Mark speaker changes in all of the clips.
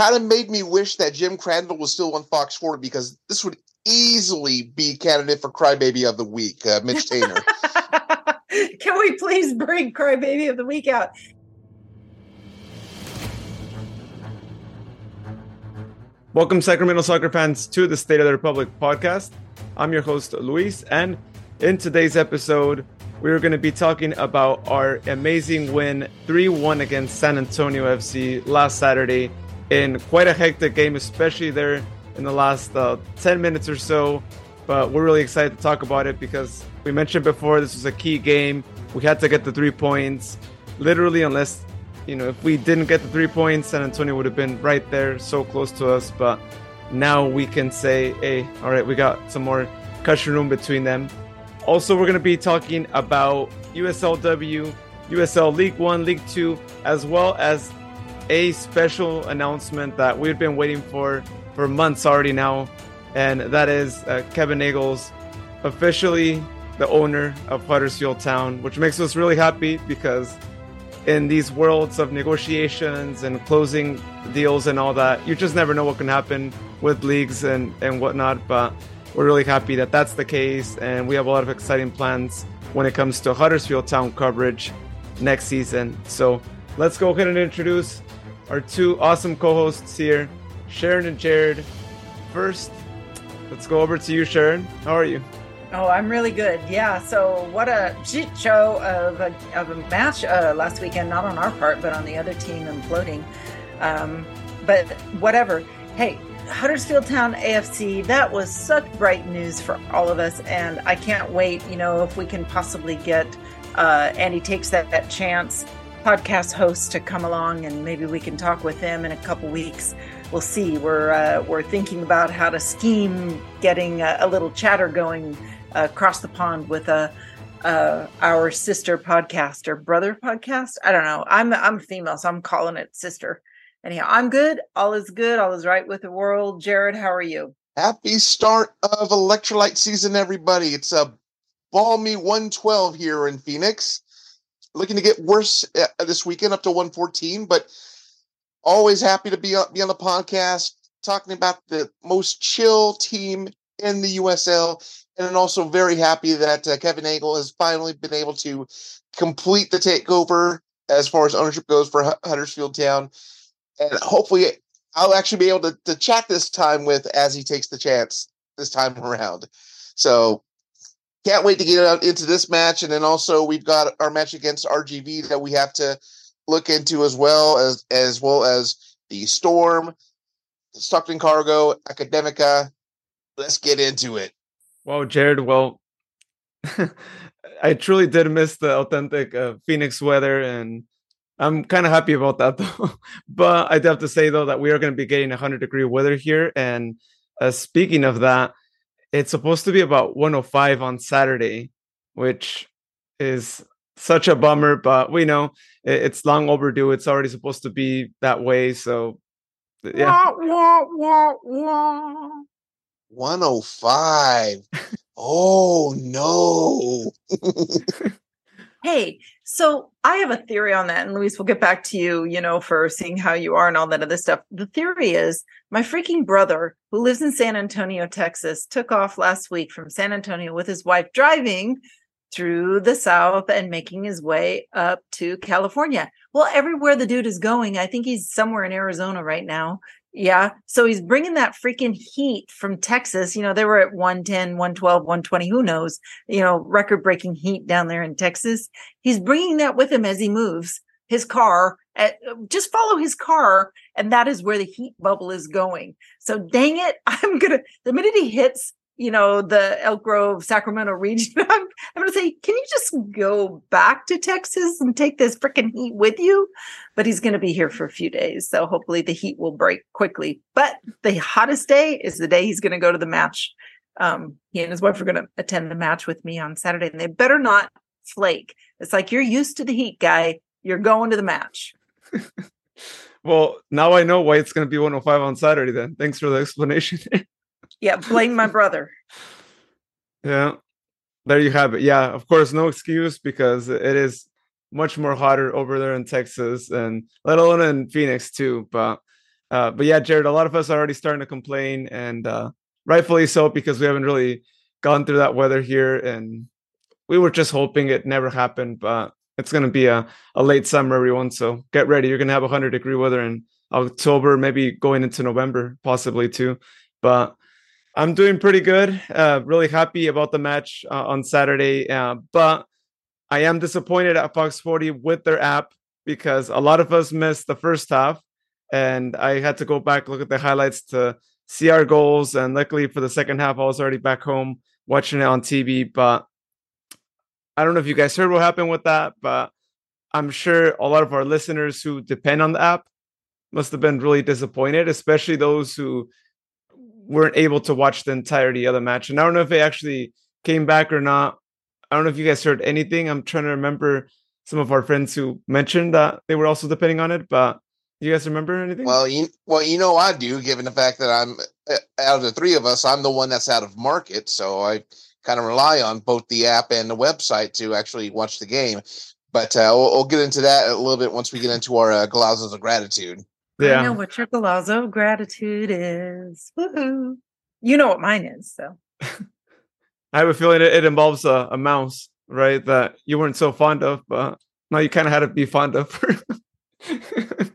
Speaker 1: kind of made me wish that Jim Crandall was still on Fox 4 because this would easily be candidate for Crybaby of the Week, uh, Mitch Taintor.
Speaker 2: Can we please bring Crybaby of the Week out?
Speaker 3: Welcome, Sacramento soccer fans, to the State of the Republic podcast. I'm your host, Luis, and in today's episode, we're going to be talking about our amazing win 3 1 against San Antonio FC last Saturday in quite a hectic game, especially there in the last uh, 10 minutes or so. But we're really excited to talk about it because we mentioned before this was a key game. We had to get the three points. Literally, unless you know, if we didn't get the three points, San Antonio would have been right there, so close to us. But now we can say, hey, all right, we got some more cushion room between them. Also, we're going to be talking about USLW, USL League One, League Two, as well as a special announcement that we've been waiting for for months already now, and that is uh, Kevin Nagle's officially the owner of Huddersfield Town, which makes us really happy because in these worlds of negotiations and closing deals and all that, you just never know what can happen with leagues and, and whatnot. But we're really happy that that's the case. And we have a lot of exciting plans when it comes to Huddersfield Town coverage next season. So let's go ahead and introduce our two awesome co hosts here, Sharon and Jared. First, let's go over to you, Sharon. How are you?
Speaker 2: Oh, I'm really good. Yeah. So, what a shit show of a, of a match uh, last weekend, not on our part, but on the other team imploding. Um, but whatever. Hey, Huddersfield Town AFC, that was such bright news for all of us. And I can't wait, you know, if we can possibly get uh, Andy Takes That, that Chance podcast host to come along and maybe we can talk with them in a couple weeks we'll see we're uh, we're thinking about how to scheme getting a, a little chatter going across the pond with a uh, our sister podcast or brother podcast. I don't know. I'm I'm female, so I'm calling it sister. Anyhow, I'm good. All is good. All is right with the world. Jared, how are you?
Speaker 1: Happy start of electrolyte season, everybody. It's a balmy 112 here in Phoenix. Looking to get worse uh, this weekend, up to 114, but always happy to be on, be on the podcast talking about the most chill team in the USL and also very happy that uh, Kevin Nagle has finally been able to complete the takeover as far as ownership goes for H- Huddersfield Town, and hopefully I'll actually be able to, to chat this time with as he takes the chance this time around. So can't wait to get out into this match, and then also we've got our match against RGV that we have to look into as well as as well as the Storm, Stockton Cargo, Academica. Let's get into it.
Speaker 3: Wow, Jared. Well, I truly did miss the authentic uh, Phoenix weather, and I'm kind of happy about that, though. but I do have to say, though, that we are going to be getting 100 degree weather here. And uh, speaking of that, it's supposed to be about 105 on Saturday, which is such a bummer, but we know it's long overdue. It's already supposed to be that way. So, yeah. Wah, wah,
Speaker 1: wah, 105. oh no.
Speaker 2: hey, so I have a theory on that, and Luis, we'll get back to you, you know, for seeing how you are and all that other stuff. The theory is my freaking brother, who lives in San Antonio, Texas, took off last week from San Antonio with his wife driving through the South and making his way up to California. Well, everywhere the dude is going, I think he's somewhere in Arizona right now. Yeah. So he's bringing that freaking heat from Texas. You know, they were at 110, 112, 120, who knows, you know, record breaking heat down there in Texas. He's bringing that with him as he moves his car. At, just follow his car. And that is where the heat bubble is going. So dang it. I'm going to, the minute he hits you know, the Elk Grove, Sacramento region. I'm, I'm going to say, can you just go back to Texas and take this freaking heat with you? But he's going to be here for a few days. So hopefully the heat will break quickly. But the hottest day is the day he's going to go to the match. Um, he and his wife are going to attend the match with me on Saturday, and they better not flake. It's like you're used to the heat, guy. You're going to the match.
Speaker 3: well, now I know why it's going to be 105 on Saturday. Then thanks for the explanation.
Speaker 2: yeah, blame my brother.
Speaker 3: Yeah, there you have it. Yeah, of course, no excuse because it is much more hotter over there in Texas and let alone in Phoenix too. But Uh, but yeah, Jared, a lot of us are already starting to complain, and uh, rightfully so because we haven't really gone through that weather here, and we were just hoping it never happened. But it's going to be a, a late summer, everyone. So get ready. You're going to have 100 degree weather in October, maybe going into November, possibly too. But I'm doing pretty good. Uh, really happy about the match uh, on Saturday. Uh, but I am disappointed at Fox 40 with their app because a lot of us missed the first half. And I had to go back, look at the highlights to see our goals. And luckily for the second half, I was already back home watching it on TV. But I don't know if you guys heard what happened with that, but I'm sure a lot of our listeners who depend on the app must have been really disappointed, especially those who weren't able to watch the entirety of the match. And I don't know if they actually came back or not. I don't know if you guys heard anything. I'm trying to remember some of our friends who mentioned that they were also depending on it, but do you guys remember anything?
Speaker 1: Well, you well, you know I do, given the fact that I'm uh, out of the three of us, I'm the one that's out of market, so I kind of rely on both the app and the website to actually watch the game. But uh, we'll, we'll, get into that a little bit once we get into our uh, of gratitude.
Speaker 2: Yeah. I know what your Golazo of gratitude is. Woo-hoo. You know what mine is, so.
Speaker 3: I have a feeling it, it involves a, a, mouse, right? That you weren't so fond of, but now you kind of had to be fond of.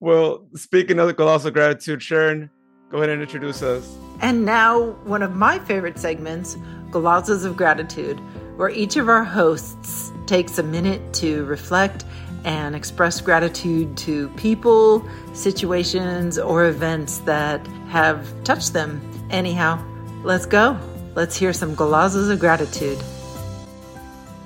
Speaker 3: well, speaking of the Colossal Gratitude, Sharon, go ahead and introduce us.
Speaker 2: And now, one of my favorite segments, Golazos of Gratitude, where each of our hosts takes a minute to reflect and express gratitude to people, situations, or events that have touched them. Anyhow, let's go. Let's hear some golazos of gratitude.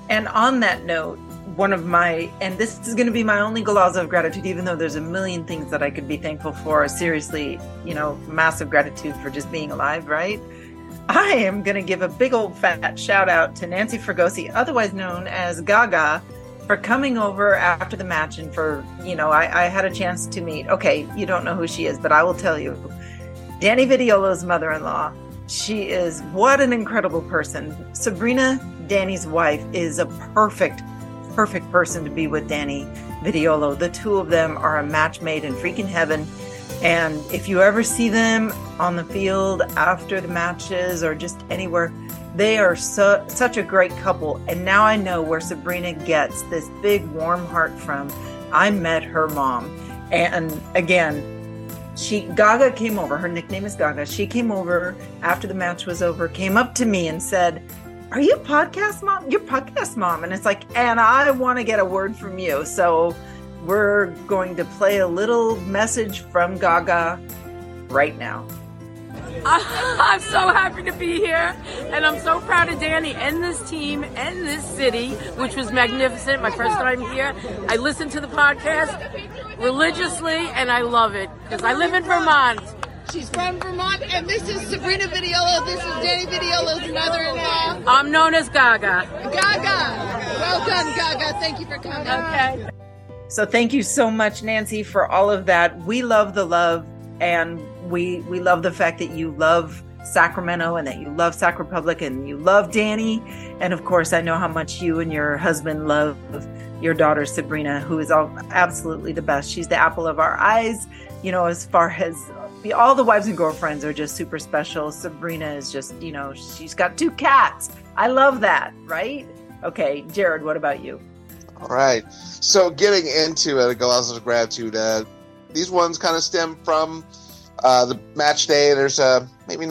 Speaker 2: And on that note, one of my, and this is going to be my only golazo of gratitude, even though there's a million things that I could be thankful for. Seriously, you know, massive gratitude for just being alive, right? I am going to give a big old fat shout out to Nancy Fregosi, otherwise known as Gaga, for coming over after the match and for, you know, I, I, had a chance to meet. Okay, you don't know who she is, but I will tell you. Danny Vitiello's mother in law. She is what an incredible person. Sabrina, Danny's wife, is a perfect, perfect person to be with Danny Vitiello. The two of them are a match made in freaking heaven. And if you ever see them on the field after the matches or just anywhere, they are so, such a great couple. And now I know where Sabrina gets this big warm heart from. I met her mom. And again, she Gaga came over. Her nickname is Gaga. She came over after the match was over, came up to me and said, Are you podcast mom? You're podcast mom. And it's like, and I want to get a word from you. So we're going to play a little message from Gaga right now.
Speaker 4: I'm so happy to be here, and I'm so proud of Danny and this team and this city, which was magnificent. My first time here. I listened to the podcast religiously, and I love it because I live in Vermont.
Speaker 5: She's from Vermont, and this is Sabrina Vitiello. This is Danny Vitiello's mother-in-law.
Speaker 4: I'm known as Gaga.
Speaker 5: Gaga. Well done, Gaga. Thank you for coming.
Speaker 4: Okay.
Speaker 2: So thank you so much, Nancy, for all of that. We love the love, and we we love the fact that you love Sacramento and that you love Sac Republic and you love Danny. And of course, I know how much you and your husband love your daughter Sabrina, who is all absolutely the best. She's the apple of our eyes. You know, as far as all the wives and girlfriends are just super special. Sabrina is just, you know, she's got two cats. I love that, right? Okay, Jared, what about you?
Speaker 1: All right. So getting into Golazos of Gratitude, uh, these ones kind of stem from uh, the match day. There's uh, maybe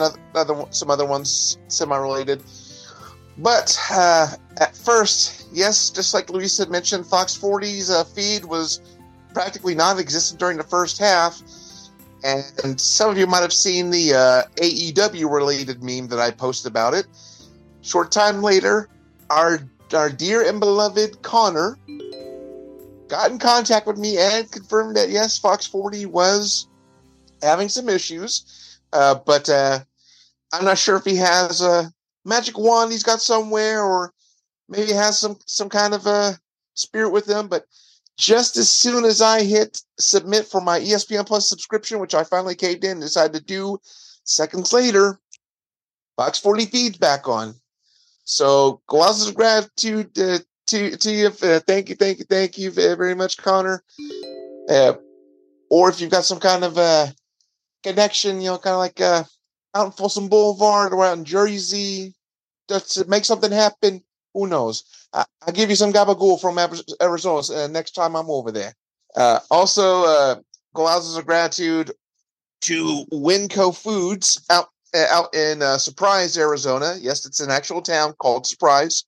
Speaker 1: some other ones semi-related, but uh, at first, yes, just like Luis had mentioned, Fox 40's uh, feed was practically non-existent during the first half, and some of you might have seen the uh, AEW related meme that I posted about it. Short time later, our our dear and beloved Connor got in contact with me and confirmed that yes, Fox 40 was having some issues, uh, but uh, I'm not sure if he has a magic wand he's got somewhere, or maybe has some some kind of a spirit with him. But just as soon as I hit submit for my ESPN Plus subscription, which I finally caved in and decided to do, seconds later, Fox 40 feeds back on. So, Golazos of gratitude uh, to to you. Uh, thank you, thank you, thank you very much, Connor. Uh, or if you've got some kind of a connection, you know, kind of like uh, out in Folsom Boulevard or out in Jersey, just to make something happen. Who knows? I, will give you some gabagool from Arizona uh, next time I'm over there. Uh, also, uh, golazos of gratitude to Winco Foods out uh, out in uh, Surprise, Arizona. Yes, it's an actual town called Surprise.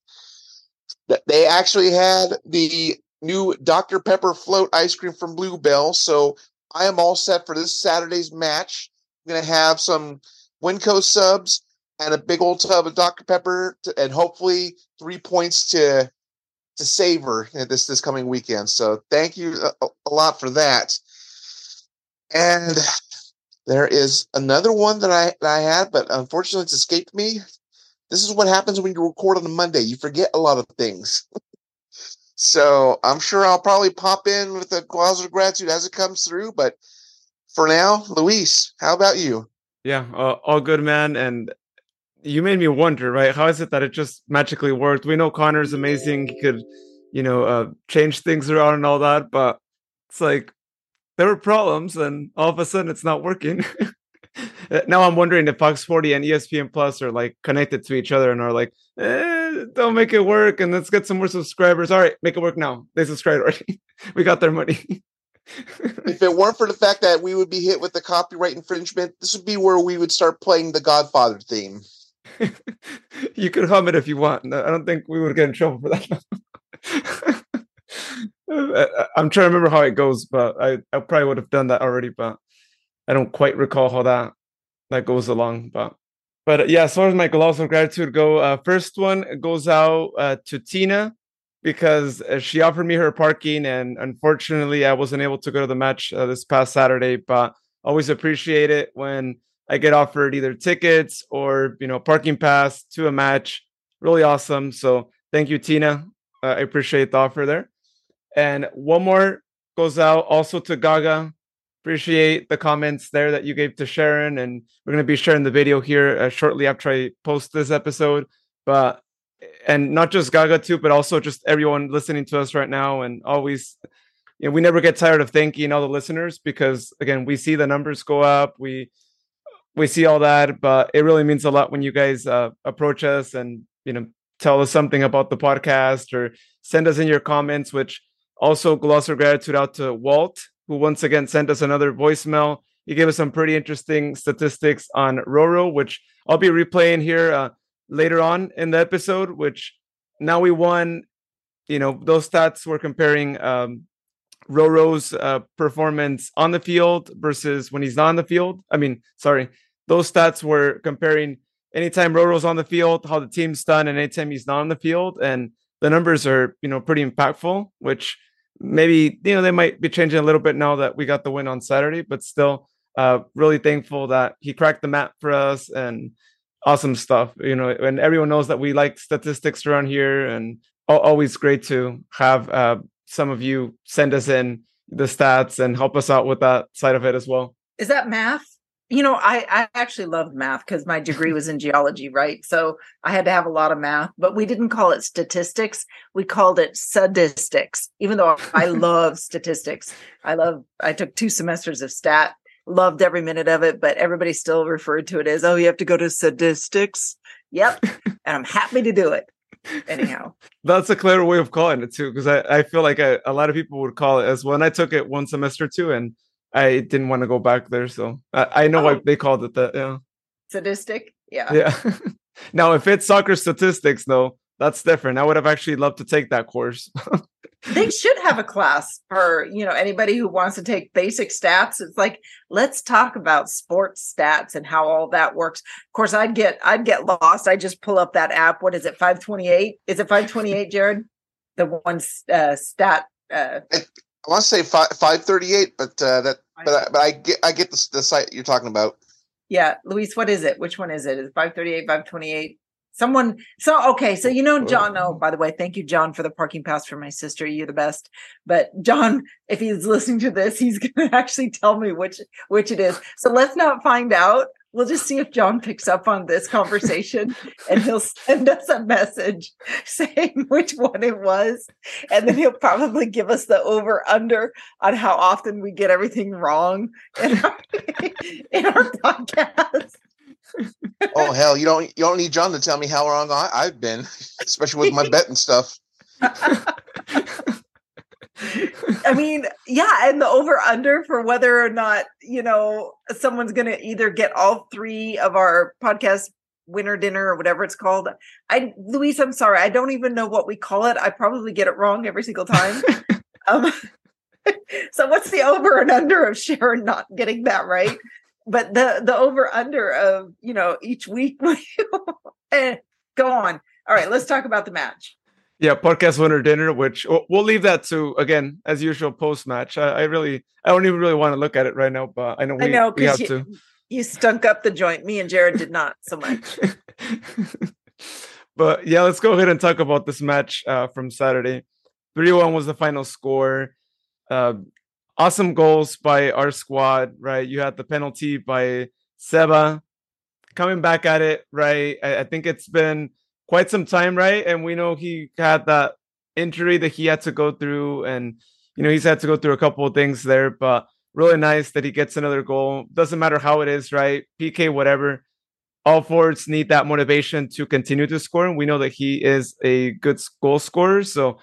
Speaker 1: They actually had the new Dr. Pepper float ice cream from Bluebell. So I am all set for this Saturday's match. I'm going to have some Winco subs and a big old tub of Dr. Pepper to, and hopefully three points to to savor this this coming weekend. So thank you uh, a, a lot for that. And there is another one that I that I had, but unfortunately it's escaped me. This is what happens when you record on a Monday. You forget a lot of things. so I'm sure I'll probably pop in with a of gratitude as it comes through. But for now, Luis, how about you?
Speaker 3: Yeah, uh, all good, man. And you made me wonder, right? How is it that it just magically worked? We know Connor's amazing; he could, you know, uh, change things around and all that. But it's like there were problems, and all of a sudden, it's not working. Uh, now I'm wondering if Fox 40 and ESPN Plus are like connected to each other and are like, eh, don't make it work, and let's get some more subscribers. All right, make it work now. They subscribed already. we got their money.
Speaker 1: if it weren't for the fact that we would be hit with the copyright infringement, this would be where we would start playing the Godfather theme.
Speaker 3: you could hum it if you want. I don't think we would get in trouble for that. I'm trying to remember how it goes, but I, I probably would have done that already, but I don't quite recall how that that goes along. But but yeah, as far as my golazos of gratitude go, uh, first one goes out uh, to Tina because uh, she offered me her parking, and unfortunately, I wasn't able to go to the match uh, this past Saturday. But always appreciate it when I get offered either tickets or you know parking pass to a match. Really awesome. So thank you, Tina. Uh, I appreciate the offer there. And one more goes out also to Gaga. Appreciate the comments there that you gave to Sharon, and we're going to be sharing the video here uh, shortly after I post this episode. But and not just Gaga too, but also just everyone listening to us right now, and always you know, we never get tired of thanking all the listeners because again, we see the numbers go up. We we see all that, but it really means a lot when you guys uh, approach us and you know tell us something about the podcast or send us in your comments. Which also golazos of gratitude out to Walt, who once again sent us another voicemail. He gave us some pretty interesting statistics on Roro, which I'll be replaying here uh, later on in the episode. Which now we won. You know those stats were comparing um, Roro's uh, performance on the field versus when he's not on the field. I mean, sorry, those stats were comparing anytime Roro's on the field, how the team's done, and anytime he's not on the field. And the numbers are, you know, pretty impactful, which maybe, you know, they might be changing a little bit now that we got the win on Saturday, but still uh, really thankful that he cracked the map for us and awesome stuff, you know, and everyone knows that we like statistics around here and always great to have uh, some of you send us in the stats and help us out with that side of it as well.
Speaker 2: Is that math? You know i i actually loved math because my degree was in geology right? So i had to have a lot of math but we didn't call it statistics we called it sadistics even though i love statistics. I love i took two semesters of stat loved every minute of it but everybody still referred to it as oh you have to go to statistics yep and i'm happy to do it anyhow.
Speaker 3: That's a clever way of calling it too because I, I feel like a lot of people would call it as well and i took it one semester too and I didn't want to go back there, so I, I know oh. why they called it that. Yeah,
Speaker 2: sadistic. Yeah.
Speaker 3: Yeah. now, if it's soccer statistics, though, that's different. I would have actually loved to take that course.
Speaker 2: they should have a class for you know anybody who wants to take basic stats. It's like let's talk about sports stats and how all that works. Of course, I'd get I'd get lost. I just pull up that app. What is it? Five twenty eight? Is it five twenty eight, Jared? The one uh, stat. Uh,
Speaker 1: I want to say five five thirty eight, but uh, that but I, but I get I get the, the site you're talking about.
Speaker 2: Yeah, Luis, what is it? Which one is it? Is five thirty eight, five twenty eight? Someone so okay, so you know John. Oh, mm. by the way, thank you, John, for the parking pass for my sister. You're the best. But John, if he's listening to this, he's gonna actually tell me which which it is. So let's not find out we'll just see if John picks up on this conversation and he'll send us a message saying which one it was. And then he'll probably give us the over under on how often we get everything wrong in our, in our podcast.
Speaker 1: oh hell, you don't you don't need John to tell me how wrong I, I've been, especially with my betting stuff.
Speaker 2: I mean, yeah, and the over under for whether or not, you know, someone's going to either get all three of our podcast winner dinner or whatever it's called. I Louise, I'm sorry. I don't even know what we call it. I probably get it wrong every single time. um so what's the over and under of Sharon not getting that right? But the the over under of, you know, each week eh, go on. All right, let's talk about the match.
Speaker 3: Yeah, podcast winner dinner, which we'll leave that to again as usual post match. I, I, really, I don't even really want to look at it right now, but I know we, I know, we have
Speaker 2: you,
Speaker 3: to.
Speaker 2: You stunk up the joint. Me and Jared did not so much.
Speaker 3: but yeah, let's go ahead and talk about this match uh, from Saturday. Three one was the final score. Uh, awesome goals by our squad, right? You had the penalty by Seba coming back at it, right? I, I think it's been quite some time, right? And we know he had that injury that he had to go through, and you know he's had to go through a couple of things there. But really nice that he gets another goal. Doesn't matter how it is, right? PK, whatever. All forwards need that motivation to continue to score, and we know that he is a good goal scorer. So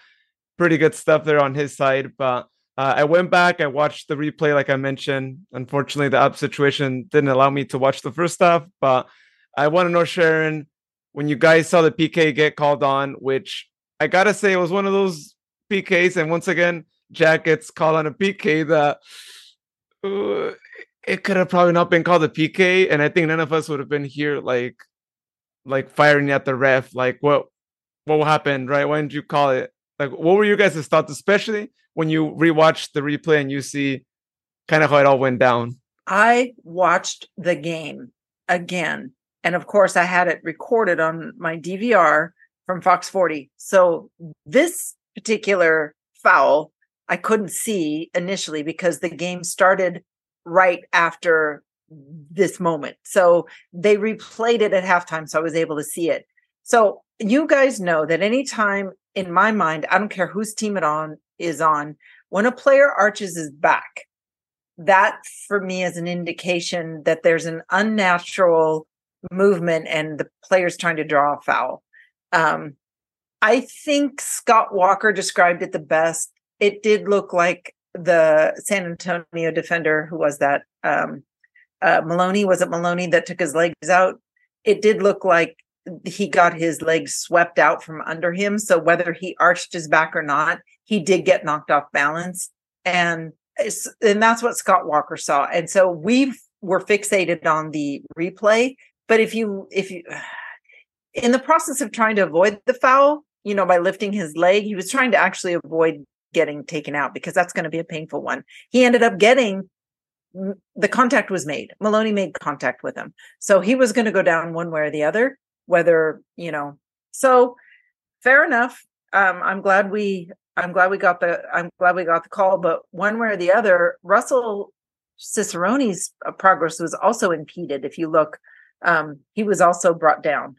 Speaker 3: pretty good stuff there on his side. But uh, I went back, I watched the replay, like I mentioned. Unfortunately, the up situation didn't allow me to watch the first half, but I want to know, Sharon, when you guys saw the PK get called on, which I gotta say it was one of those PKs, and once again, Jack gets called on a PK that uh, it could have probably not been called a PK, and I think none of us would have been here like like firing at the ref, like what what happened, right? Why didn't you call it? Like, what were you guys' thoughts, especially when you rewatch the replay and you see kind of how it all went down?
Speaker 2: I watched the game again and of course, I had it recorded on my DVR from Fox 40. So this particular foul, I couldn't see initially because the game started right after this moment. So they replayed it at halftime. So I was able to see it. So you guys know that anytime in my mind, I don't care whose team it on is on, when a player arches his back, that for me is an indication that there's an unnatural movement and the players trying to draw a foul. Um, I think Scott Walker described it the best. It did look like the San Antonio defender, who was that? Um, uh, Maloney, was it Maloney that took his legs out? It did look like he got his legs swept out from under him. So whether he arched his back or not, he did get knocked off balance. And and that's what Scott Walker saw. And so we were fixated on the replay but if you if you in the process of trying to avoid the foul, you know, by lifting his leg, he was trying to actually avoid getting taken out because that's going to be a painful one. He ended up getting the contact was made. Maloney made contact with him. So he was going to go down one way or the other, whether, you know. So fair enough. Um, I'm glad we I'm glad we got the I'm glad we got the call, but one way or the other, Russell Cicerone's uh, progress was also impeded. If you look um, he was also brought down.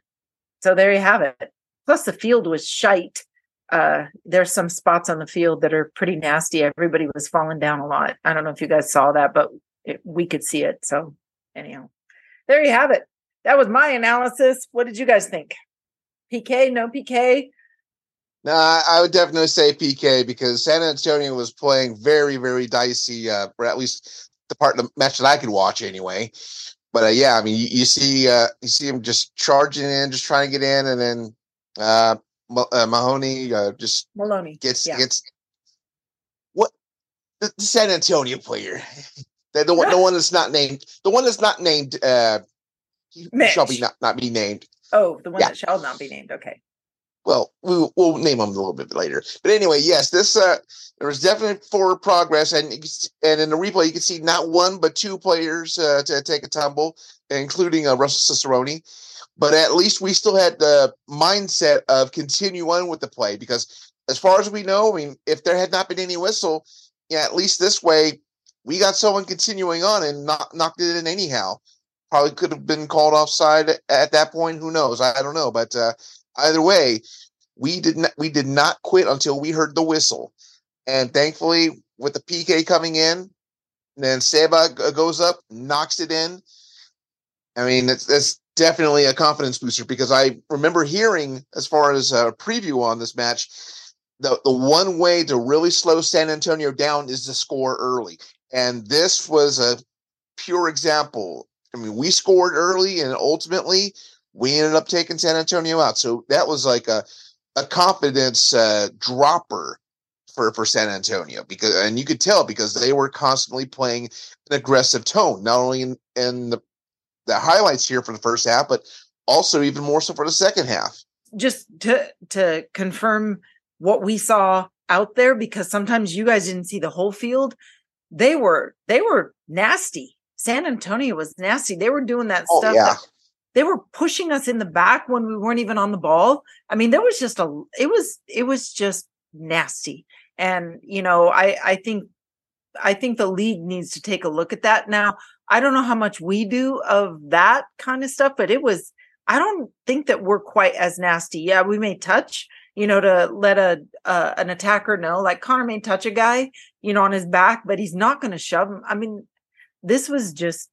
Speaker 2: So there you have it. Plus, the field was shite. Uh, there's some spots on the field that are pretty nasty. Everybody was falling down a lot. I don't know if you guys saw that, but it, we could see it. So, anyhow, there you have it. That was my analysis. What did you guys think? PK, no PK?
Speaker 1: No, I would definitely say PK because San Antonio was playing very, very dicey, uh, or at least the part of the match that I could watch anyway but uh, yeah, I mean, you, you see, uh, you see him just charging in, just trying to get in, and then uh, uh Mahoney uh, just
Speaker 2: Maloney
Speaker 1: gets yeah. gets what the, the, San Antonio player, the the one, the one that's not named, the one that's not named, uh, shall be not not be named.
Speaker 2: Oh, the one yeah. that shall not be named. Okay
Speaker 1: well, we, will name them a little bit later. But anyway, yes, this uh, there was definitely forward progress, and and in the replay you can see not one but two players uh, to take a tumble, including uh, Russell Cicerone. But at least we still had the mindset of continue on with the play because, as far as we know, I mean, if there had not been any whistle, yeah, at least this way we got someone continuing on and not knocked it in anyhow. probably could have been called offside at that point. Who knows? I, I don't know. But uh, either way, we did not we did not quit until we heard the whistle, and thankfully, with the PK coming in, then Seba uh, goes up, knocks it in. I mean, it's, it's definitely a confidence booster because I remember hearing, as far as a preview on this match, the, the one way to really slow San Antonio down is to score early. And this was a pure example. I mean, we scored early and ultimately we ended up taking San Antonio out. So that was like a, a confidence uh, dropper for, for San Antonio because, and you could tell because they were constantly playing an aggressive tone, not only in, in the, the highlights here for the first half, but also even more so for the second half.
Speaker 2: Just to to confirm what we saw out there, because sometimes you guys didn't see the whole field. They were they were nasty. San Antonio was nasty. They were doing that
Speaker 1: Oh,
Speaker 2: stuff.
Speaker 1: yeah.
Speaker 2: That, they were pushing us in the back when we weren't even on the ball. I mean, there was just a it was it was just nasty. And you know, I I think I think the league needs to take a look at that now. I don't know how much we do of that kind of stuff, but it was I don't think that we're quite as nasty. Yeah, we may touch, you know, to let a uh, an attacker know. Like Connor may touch a guy, you know, on his back, but he's not going to shove him. I mean, this was just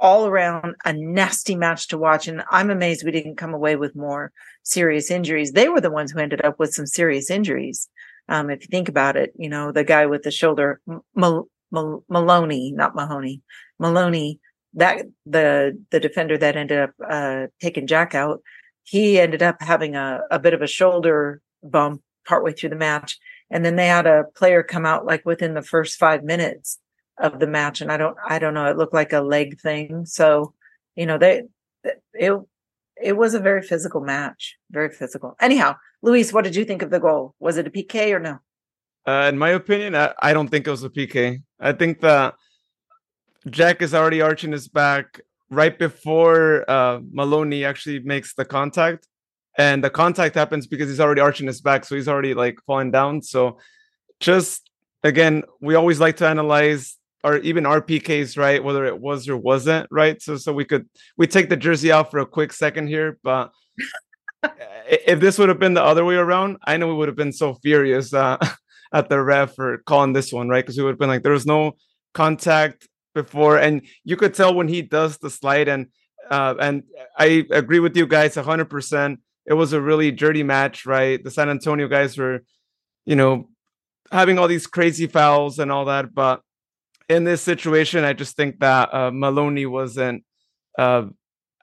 Speaker 2: all around a nasty match to watch, and I'm amazed we didn't come away with more serious injuries. They were the ones who ended up with some serious injuries. Um, if you think about it, you know, the guy with the shoulder, Maloney, not Mahoney, Maloney, that the the defender that ended up uh, taking Jack out, he ended up having a, a bit of a shoulder bump partway through the match, and then they had a player come out like within the first five minutes of the match, and I don't I don't know, it looked like a leg thing. So, you know, they it it was a very physical match, very physical. Anyhow, Luis, what did you think of the goal? Was it a PK or no?
Speaker 3: Uh, in my opinion, I, I don't think it was a PK. I think that Jack is already arching his back right before uh, Maloney actually makes the contact. And the contact happens because he's already arching his back. So he's already like falling down. So just again, we always like to analyze or even our PKs, right? Whether it was or wasn't, right? So so we could we take the jersey out for a quick second here, but if this would have been the other way around, I know we would have been so furious uh, at the ref for calling this one, right? Because we would have been like, there was no contact before, and you could tell when he does the slide. And uh, and I agree with you guys hundred percent. It was a really dirty match, right? The San Antonio guys were, you know, having all these crazy fouls and all that, but in this situation, I just think that uh, Maloney wasn't. Uh,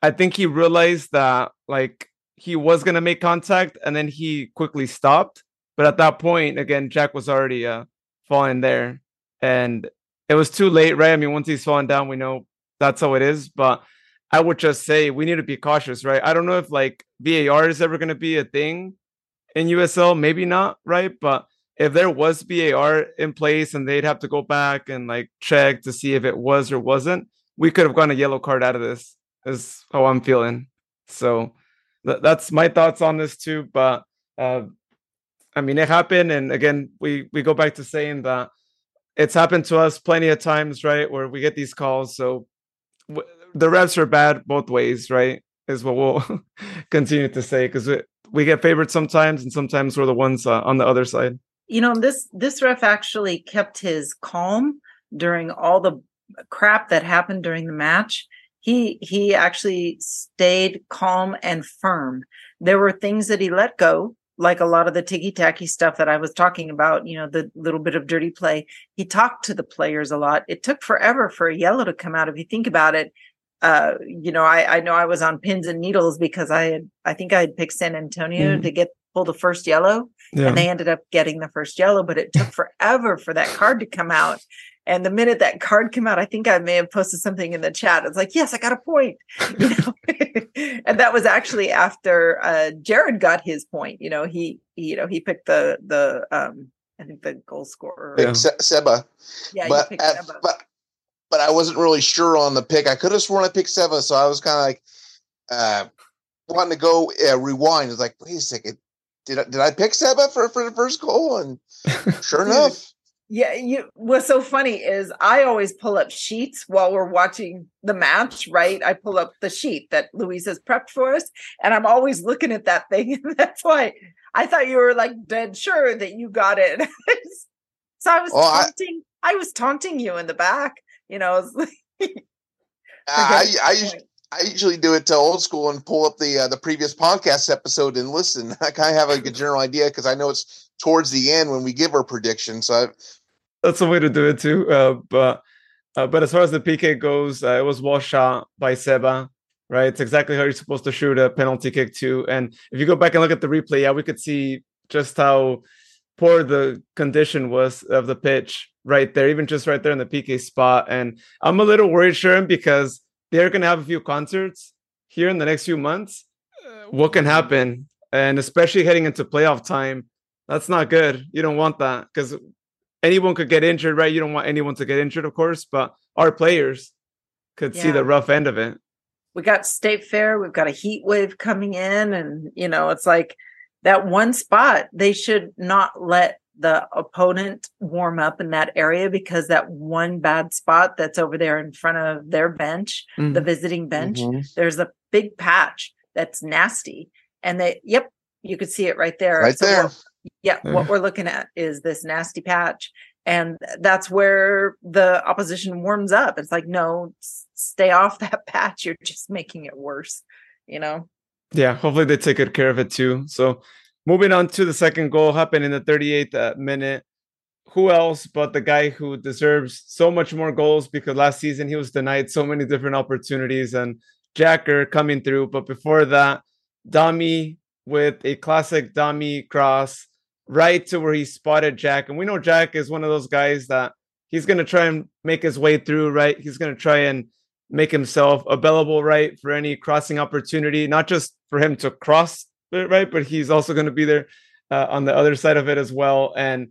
Speaker 3: I think he realized that like he was gonna make contact, and then he quickly stopped. But at that point, again, Jack was already uh, falling there, and it was too late, right? I mean, once he's falling down, we know that's how it is. But I would just say we need to be cautious, right? I don't know if like VAR is ever gonna be a thing in USL, maybe not, right? But if there was VAR in place and they'd have to go back and like check to see if it was or wasn't, we could have gotten a yellow card out of this. Is how I'm feeling. So th- that's my thoughts on this too. But uh, I mean, it happened, and again, we we go back to saying that it's happened to us plenty of times, right? Where we get these calls. So w- the refs are bad both ways, right? Is what we'll continue to say because we, we get favored sometimes, and sometimes we're the ones uh, on the other side.
Speaker 2: You know, this this ref actually kept his calm during all the crap that happened during the match. He he actually stayed calm and firm. There were things that he let go, like a lot of the ticky tacky stuff that I was talking about, you know, the little bit of dirty play. He talked to the players a lot. It took forever for a yellow to come out. If you think about it, uh, you know, I, I know I was on pins and needles because I had, I think I had picked San Antonio
Speaker 3: Mhm.
Speaker 2: to get pull the first yellow
Speaker 3: Yeah.
Speaker 2: and they ended up getting the first yellow, but it took forever for that card to come out. And the minute that card came out, I think I may have posted something in the chat. It's like, yes, I got a point. You know? and that was actually after uh Jared got his point. You know, he, he you know, he picked the the um I think the goal scorer.
Speaker 3: Yeah.
Speaker 1: Se- Seba,
Speaker 2: Yeah,
Speaker 1: but,
Speaker 2: he picked
Speaker 1: at-
Speaker 2: Seba.
Speaker 1: but but I wasn't really sure on the pick. I could have sworn I picked Seba, so I was kind of like uh, wanting to go uh, rewind. It's like, wait a second, did I, did I pick Seba for for the first goal? And sure enough,
Speaker 2: Yeah, you what's so funny is I always pull up sheets while we're watching the match, right? I pull up the sheet that Louise has prepped for us, and I'm always looking at that thing. And that's why I thought you were like dead sure that you got it. so I was
Speaker 1: Well,
Speaker 2: taunting I, was taunting you in the back, you know.
Speaker 1: I, I,
Speaker 2: point.
Speaker 1: I usually do it to old school and pull up the uh, the previous podcast episode and listen. I kind of have like a general idea because I know it's towards the end when we give our prediction. So I,
Speaker 3: That's a way to do it too. Uh, but uh, but as far as the PK goes, uh, it was well shot by Seba. Right, it's exactly how you're supposed to shoot a penalty kick too. And if you go back and look at the replay, yeah, we could see just how poor the condition was of the pitch right there, even just right there in the PK spot. And I'm a little worried, Sharon, because they're going to have a few concerts here in the next few months. Uh, What can happen? And especially heading into playoff time, that's not good. You don't want that because anyone could get injured, right? You don't want anyone to get injured, of course, but our players could see the rough end of it.
Speaker 2: we got state fair we've got a heat wave coming in and you know it's like that one spot they should not let the opponent warm up in that area because that one bad spot that's over there in front of their bench
Speaker 3: Mm-hmm.
Speaker 2: the visiting bench
Speaker 1: Mhm.
Speaker 2: there's a big patch that's nasty and they yep you could see it right there
Speaker 1: right
Speaker 2: So
Speaker 1: there.
Speaker 2: what- yeah,
Speaker 3: Yeah.
Speaker 2: what we're looking at is this nasty patch and that's where the opposition warms up it's like no stay off that patch you're just making it worse you know
Speaker 3: Yeah, hopefully they take good care of it too. So moving on to the second goal happened in the 38th uh, minute. Who else but the guy who deserves so much more goals because last season he was denied so many different opportunities and Jack Gurr coming through. But before that, Dami with a classic Dami cross right to where he spotted Jack. And we know Jack is one of those guys that he's going to try and make his way through, right? He's going to try and make himself available, right, for any crossing opportunity, not just for him to cross right, but he's also going to be there uh, on the other side of it as well. And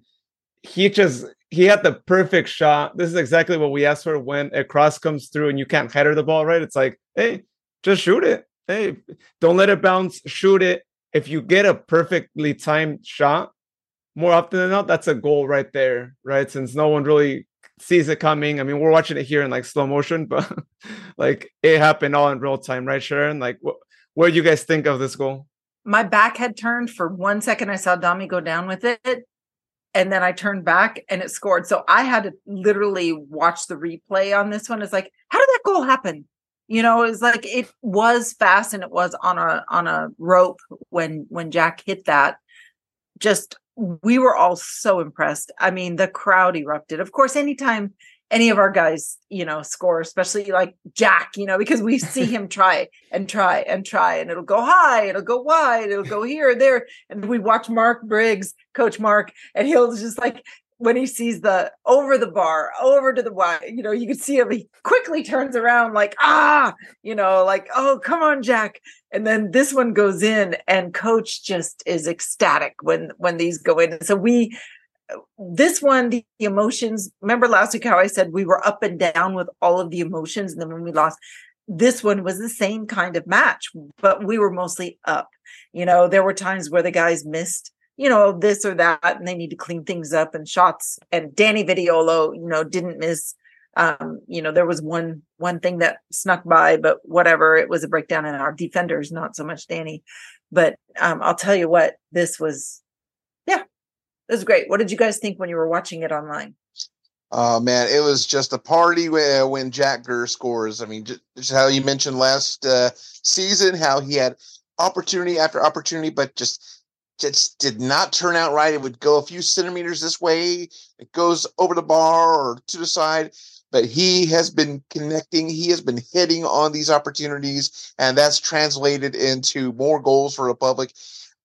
Speaker 3: he just he had the perfect shot. This is exactly what we asked for when a cross comes through and you can't header the ball, right? It's like, hey, just shoot it. Hey, don't let it bounce. Shoot it. If you get a perfectly timed shot, more often than not, that's a goal right there, right? Since no one really sees it coming. I mean, we're watching it here in like slow motion, but like it happened all in real time, right, Sharon? Like, what what do you guys think of this goal?
Speaker 2: My back had turned for one second i saw dami go down with it and then i turned back and it scored. So i had to literally watch the replay on this one. It's like how did that goal happen? You know it was like it was fast and it was on a on a rope when when jack hit that. Just we were all so impressed. I mean the crowd erupted. Of course anytime any of our guys you know score especially like jack you know because we see him try and try and try and it'll go high it'll go wide it'll go here there and we watch mark briggs coach mark and he'll just like when he sees the over the bar over to the wide you know you can see him he quickly turns around like ah! you know like oh come on jack. And then this one goes in and coach just is ecstatic when when these go in. So we this one the, the emotions remember last week how i said we were up and down with all of the emotions and then when we lost this one was the same kind of match but we were mostly up. You know there were times where the guys missed you know this or that and they need to clean things up and shots and danny vitiello you know didn't miss um you know there was one one thing that snuck by but whatever it was a breakdown in our defenders not so much danny. But um i'll tell you what this was it was great what did you guys think when you were watching it online
Speaker 1: Oh man, it was just a party when, when Jack Gurr scores. I mean, just, how you mentioned last uh, season, how he had opportunity after opportunity, but just just did not turn out right. It would go a few centimeters this way, it goes over the bar or to the side. But he has been connecting. He has been hitting on these opportunities, and that's translated into more goals for Republic.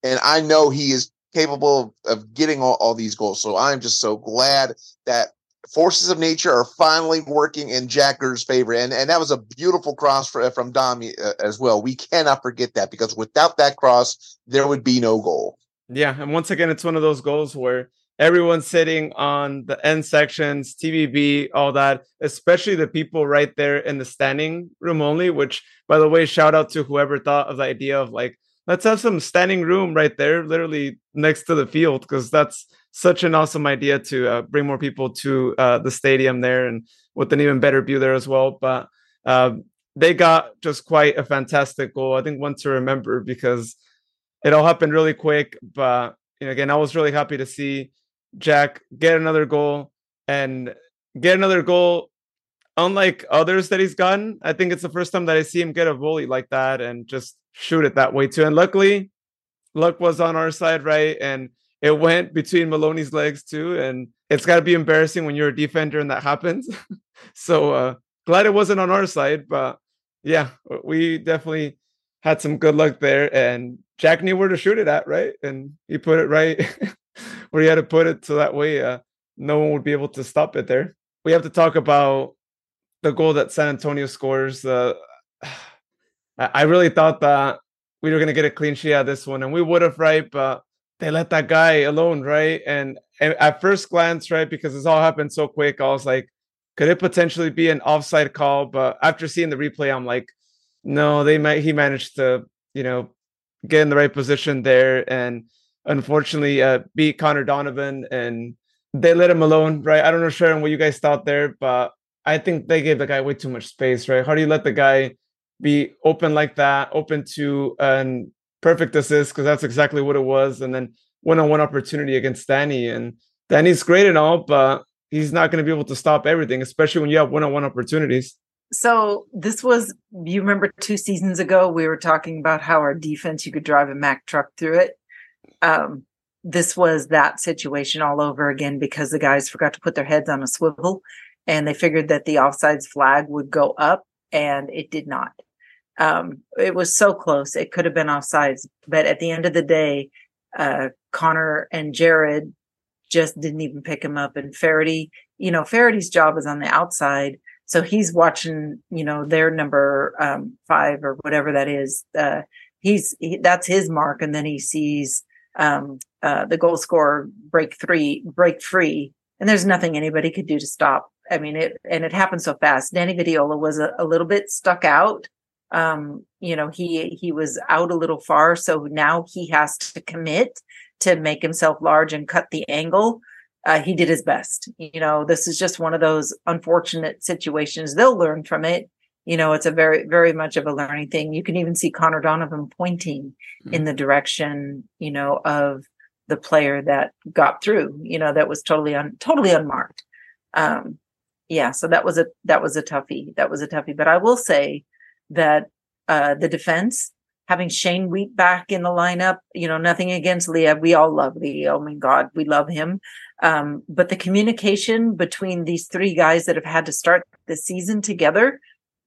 Speaker 1: And I know he is capable of, of getting all, all these goals. So I'm just so glad that forces of nature are finally working in Jack Gurr's favor, and and that was a beautiful cross for, from Dami uh, as well. We cannot forget that because without that cross, there would be no goal.
Speaker 3: Yeah, and once again, it's one of those goals where everyone's sitting on the end sections, TVB, all that, especially the people right there in the standing room only. Which, by the way, shout out to whoever thought of the idea of like let's have some standing room right there, literally next to the field, because that's such an awesome idea to uh, bring more people to uh, the stadium there and with an even better view there as well. But uh, they got just quite a fantastic goal. I think one to remember because it all happened really quick. But you know, again, I was really happy to see Jack get another goal and get another goal. Unlike others that he's gotten, I think it's the first time that I see him get a volley like that and just shoot it that way too. And luckily, luck was on our side, right? And it went between Maloney's legs too. And it's got to be embarrassing when you're a defender and that happens. so uh, glad it wasn't on our side, but yeah, we definitely had some good luck there. And Jack knew where to shoot it at, right? And he put it right where he had to put it, so that way uh, no one would be able to stop it there. We have to talk about the goal that San Antonio scores. Uh, I really thought that we were going to get a clean sheet out of this one, and we would have, right? But they let that guy alone, right? And, and at first glance, right, because this all happened so quick, I was like, could it potentially be an offside call? But after seeing the replay, I'm like, no, they might. He managed to, you know, get in the right position there, and unfortunately, uh, beat Conor Donovan, and they let him alone, right? I don't know, Sharon, what you guys thought there, but I think they gave the guy way too much space, right? How do you let the guy be open like that, open to an perfect assist because that's exactly what it was, and then one-on-one opportunity against Danny, and Danny's great and all, but he's not going to be able to stop everything, especially when you have one-on-one opportunities.
Speaker 2: So this was you remember two seasons ago we were talking about how our defense you could drive a Mack truck through it. Um, this was that situation all over again because the guys forgot to put their heads on a swivel and they figured that the offsides flag would go up and it did not. Um, it was so close. It could have been offsides, but at the end of the day, uh, Conor and Jared just didn't even pick him up. And Faraday, you know, Faraday's job is on the outside. So he's watching, you know, their number um, five or whatever that is. Uh, he's he, that's his mark, and then he sees um, uh, the goal scorer break three, break free, and there's nothing anybody could do to stop. I mean, it and it happened so fast. Danny Vitiello was a, a little bit stuck out. Um, you know, he he was out a little far, so now he has to commit to make himself large and cut the angle. Uh, he did his best. You know, this is just one of those unfortunate situations. They'll learn from it. You know, it's a very, very much of a learning thing. You can even see Conor Donovan pointing mm-hmm. in the direction, you know, of the player that got through, you know, that was totally un, totally unmarked. Um, yeah, so that was a, that was a toughie. That was a toughie. But I will say that, uh, the defense having Shane Wiedt back in the lineup, you know, nothing against Leah. We all love Leah. Oh my God, we love him. Um, but the communication between these three guys that have had to start the season together,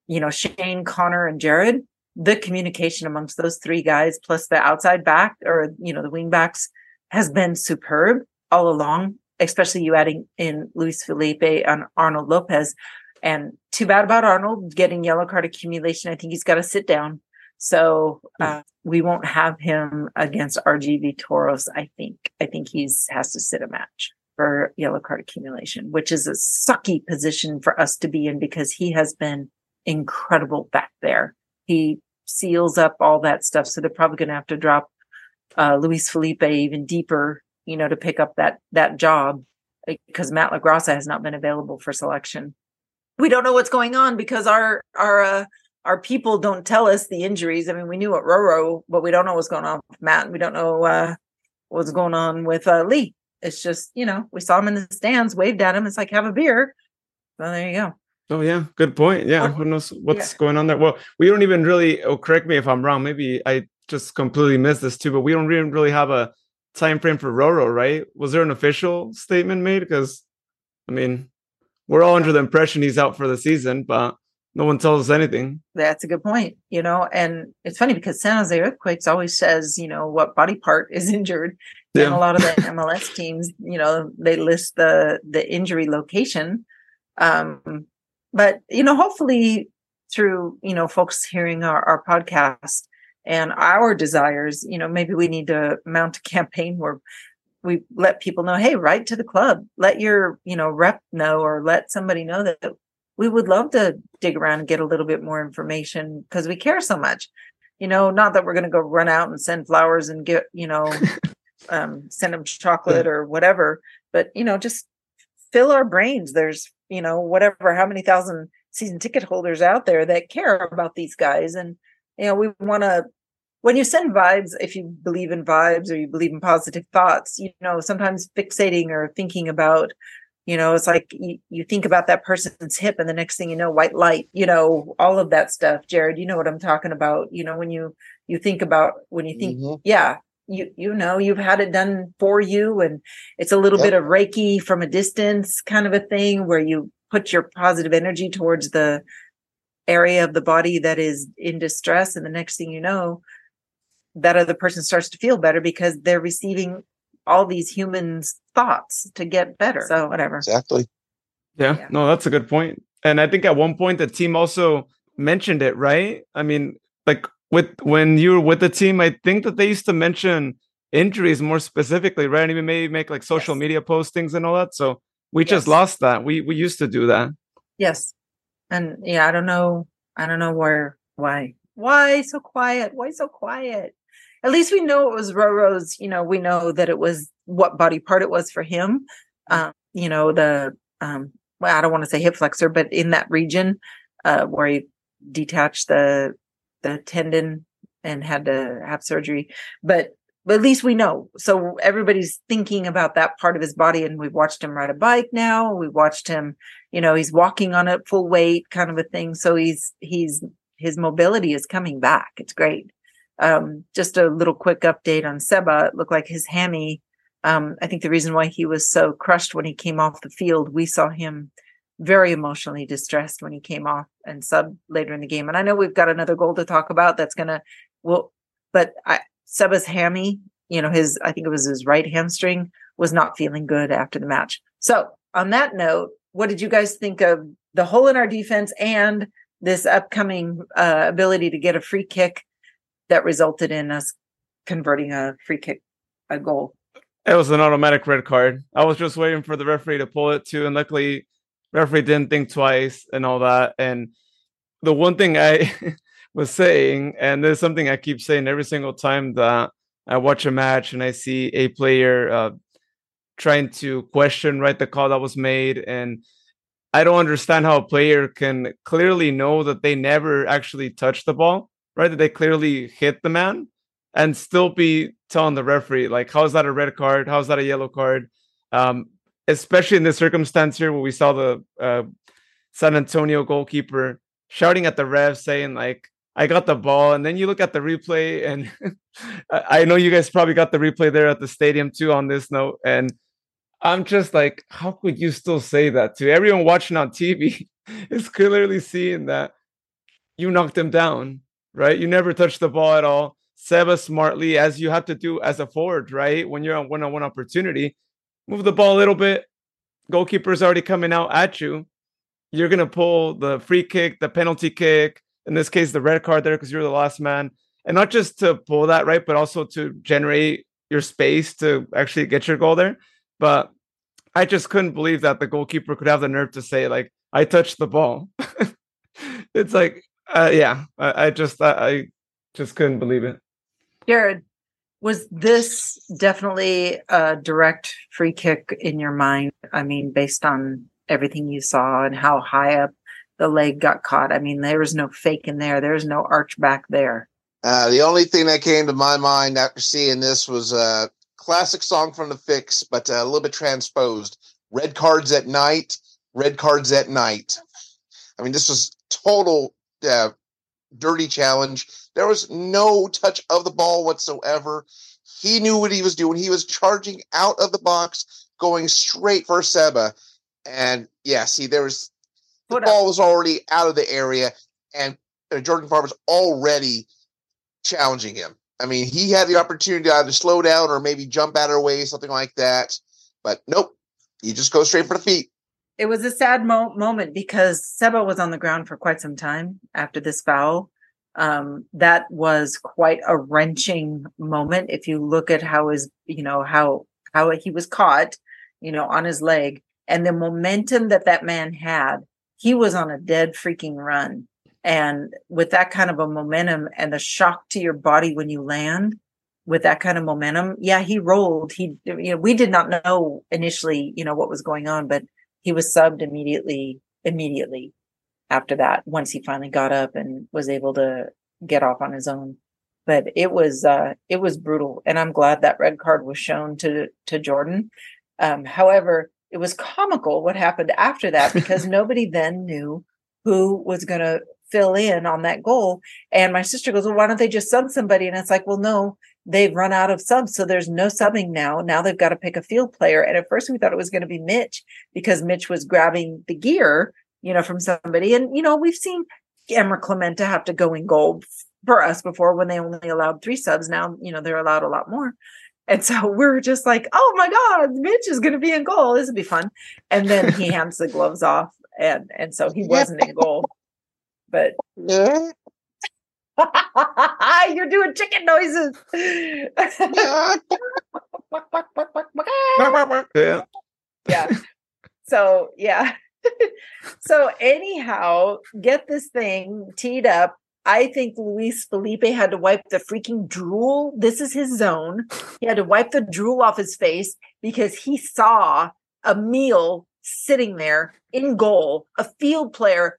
Speaker 2: you know, Shane, Conor, and Jared, the communication amongst those three guys, plus the outside back or, you know, the wing backs has been superb all along, especially you adding in Luis Felipe and Arnold Lopez. And too bad about Arnold getting yellow card accumulation. I think he's got to sit down so hmm. uh, we won't have him against RGV Toros. I think. I think he's has to sit a match for yellow card accumulation, which is a sucky position for us to be in because he has been incredible back there. He seals up all that stuff. So they're probably going to have to drop uh, Luis Felipe even deeper, you know, to pick up that that job because Matt LaGrassa has not been available for selection. We don't know what's going on because our our uh, our people don't tell us the injuries. I mean, we knew at Roro, but we don't know what's going on with Matt. We don't know uh, what's going on with uh, Lee. It's just, you know, we saw him in the stands, waved at him. It's like, have a beer. Well, there you go.
Speaker 3: Oh yeah, good point. Yeah, who knows what's yeah. going on there? Well, we don't even really. Oh, correct me if I'm wrong. Maybe I just completely missed this too. But we don't even really have a time frame for Roro, right? Was there an official statement made? Because, I mean, we're all under the impression he's out for the season, but no one tells us anything.
Speaker 2: That's a good point. You know, and it's funny because San Jose Earthquakes always says, you know, what body part is injured. Yeah. And a lot of the MLS teams, you know, they list the the injury location. Um, but you know, hopefully through, you know, folks hearing our, our podcast and our desires, you know, maybe we need to mount a campaign where we let people know, hey, write to the club, let your, you know, rep know or let somebody know that we would love to dig around and get a little bit more information because we care so much. You know, not that we're going to go run out and send flowers and get, you know, um, send them chocolate or whatever, but you know, just fill our brains. There's, you know, whatever, how many thousand season ticket holders out there that care about these guys. And, you know, we want to, when you send vibes, if you believe in vibes or you believe in positive thoughts, you know, sometimes fixating or thinking about, you know, it's like you, you think about that person's hip and the next thing you know, white light, you know, all of that stuff. Jared, you know what I'm talking about. You know, when you, you think about, when you think,
Speaker 1: Mhm.
Speaker 2: yeah, you, you know, you've had it done for you and it's a little
Speaker 1: Yep.
Speaker 2: bit of Reiki from a distance kind of a thing where you put your positive energy towards the area of the body that is in distress. And the next thing you know, that other person starts to feel better because they're receiving all these humans' thoughts to get better. So whatever.
Speaker 1: Exactly.
Speaker 3: Yeah,
Speaker 2: Yeah.
Speaker 3: no, that's a good point. And I think at one point the team also mentioned it, right? I mean, like with when you were with the team, I think that they used to mention injuries more specifically, right? And even maybe make like social
Speaker 2: Yes.
Speaker 3: media postings and all that. So we just lost that. We we used to do that.
Speaker 2: Yes. And yeah, I don't know. I don't know where, why, why so quiet? Why so quiet? At least we know it was Roro's, you know, we know that it was what body part it was for him. Um, you know, the, um, well, I don't want to say hip flexor, but in that region, uh, where he detached the, the tendon and had to have surgery. But, but at least we know. So everybody's thinking about that part of his body and we've watched him ride a bike now. We've watched him you know he's walking on it full weight kind of a thing so he's he's his mobility is coming back it's great um just a little quick update on seba. It looked like his hammy um i think the reason why he was so crushed when he came off the field we saw him very emotionally distressed when he came off and sub later in the game. And i know we've got another goal to talk about that's gonna well but i seba's hammy you know his i think it was his right hamstring was not feeling good after the match. So on that note what did you guys think of the hole in our defense and this upcoming uh, ability to get a free kick that resulted in us converting a free kick a goal
Speaker 3: It was an automatic red card. I was just waiting for the referee to pull it too, and luckily, referee didn't think twice and all that. And the one thing I was saying, and there's something I keep saying every single time that I watch a match and I see a player uh, trying to question right the call that was made, and I don't understand how a player can clearly know that they never actually touched the ball, right? That they clearly hit the man and still be telling the referee like how is that a red card? How is that a yellow card? Um especially in this circumstance here where we saw the uh, san antonio goalkeeper shouting at the ref saying like i got the ball. And then you look at the replay and I know you guys probably got the replay there at the stadium too on this note. And i'm just like how could you still say that to? Everyone watching on tv is clearly seeing that you knocked him down right you never touch the ball at all Seba smartly, as you have to do as a forward, right? When you're on one on one opportunity, move the ball a little bit. Goalkeeper's already coming out at you. You're going to pull the free kick, the penalty kick, in this case, the red card there because you're the last man. And not just to pull that, right? But also to generate your space to actually get your goal there. But I just couldn't believe that the goalkeeper could have the nerve to say, like, I touched the ball. it's like, uh, yeah, I, I just, I, I just couldn't believe it.
Speaker 2: jared was this definitely a direct free kick in your mind i mean based on everything you saw and how high up the leg got caught i mean there was no fake in there there's no arch back there
Speaker 1: Uh, the only thing that came to my mind after seeing this was a classic song from the Fixx, but uh, a little bit transposed. Red cards at night, red cards at night. I mean, this was total uh, dirty challenge. There was no touch of the ball whatsoever. He knew what he was doing. He was charging out of the box, going straight for Seba. And yeah, see, there was the
Speaker 2: up.
Speaker 1: ball was already out of the area, and uh, Jordan Farmer's already challenging him. I mean, he had the opportunity to either slow down or maybe jump out of the way, something like that. But nope, he just goes straight for the feet.
Speaker 2: It was a sad mo- moment because Seba was on the ground for quite some time after this foul. Um, that was quite a wrenching moment. If you look at how his, you know, how how he was caught, you know, on his leg, and the momentum that that man had, he was on a dead freaking run. And with that kind of a momentum and the shock to your body when you land, with that kind of momentum, yeah, he rolled. He, you know, we did not know initially, you know, what was going on, but he was subbed immediately, immediately after that, once he finally got up and was able to get off on his own. But it was, uh, it was brutal. And I'm glad that red card was shown to, to Jordan. Um, however, it was comical what happened after that because nobody then knew who was going to fill in on that goal. And my sister goes, Well, why don't they just sub somebody? And it's like, Well, no, they've run out of subs. So there's no subbing now. Now they've got to pick a field player. And at first we thought it was going to be Mitch because Mitch was grabbing the gear, you know, from somebody. And, you know, we've seen Emrah Klimenta have to go in goal for us before when they only allowed three subs. Now, you know, they're allowed a lot more. And so we're just like, oh my God, Mitch is going to be in goal. This would be fun. And then he hands the gloves off. And, and so he wasn't in goal. But
Speaker 1: Yeah.
Speaker 2: you're doing chicken noises.
Speaker 3: Yeah.
Speaker 2: yeah. So yeah. so anyhow, get this thing teed up. I think Luis Felipe had to wipe the freaking drool. This is his zone. He had to wipe the drool off his face because he saw a meal sitting there in goal, a field player,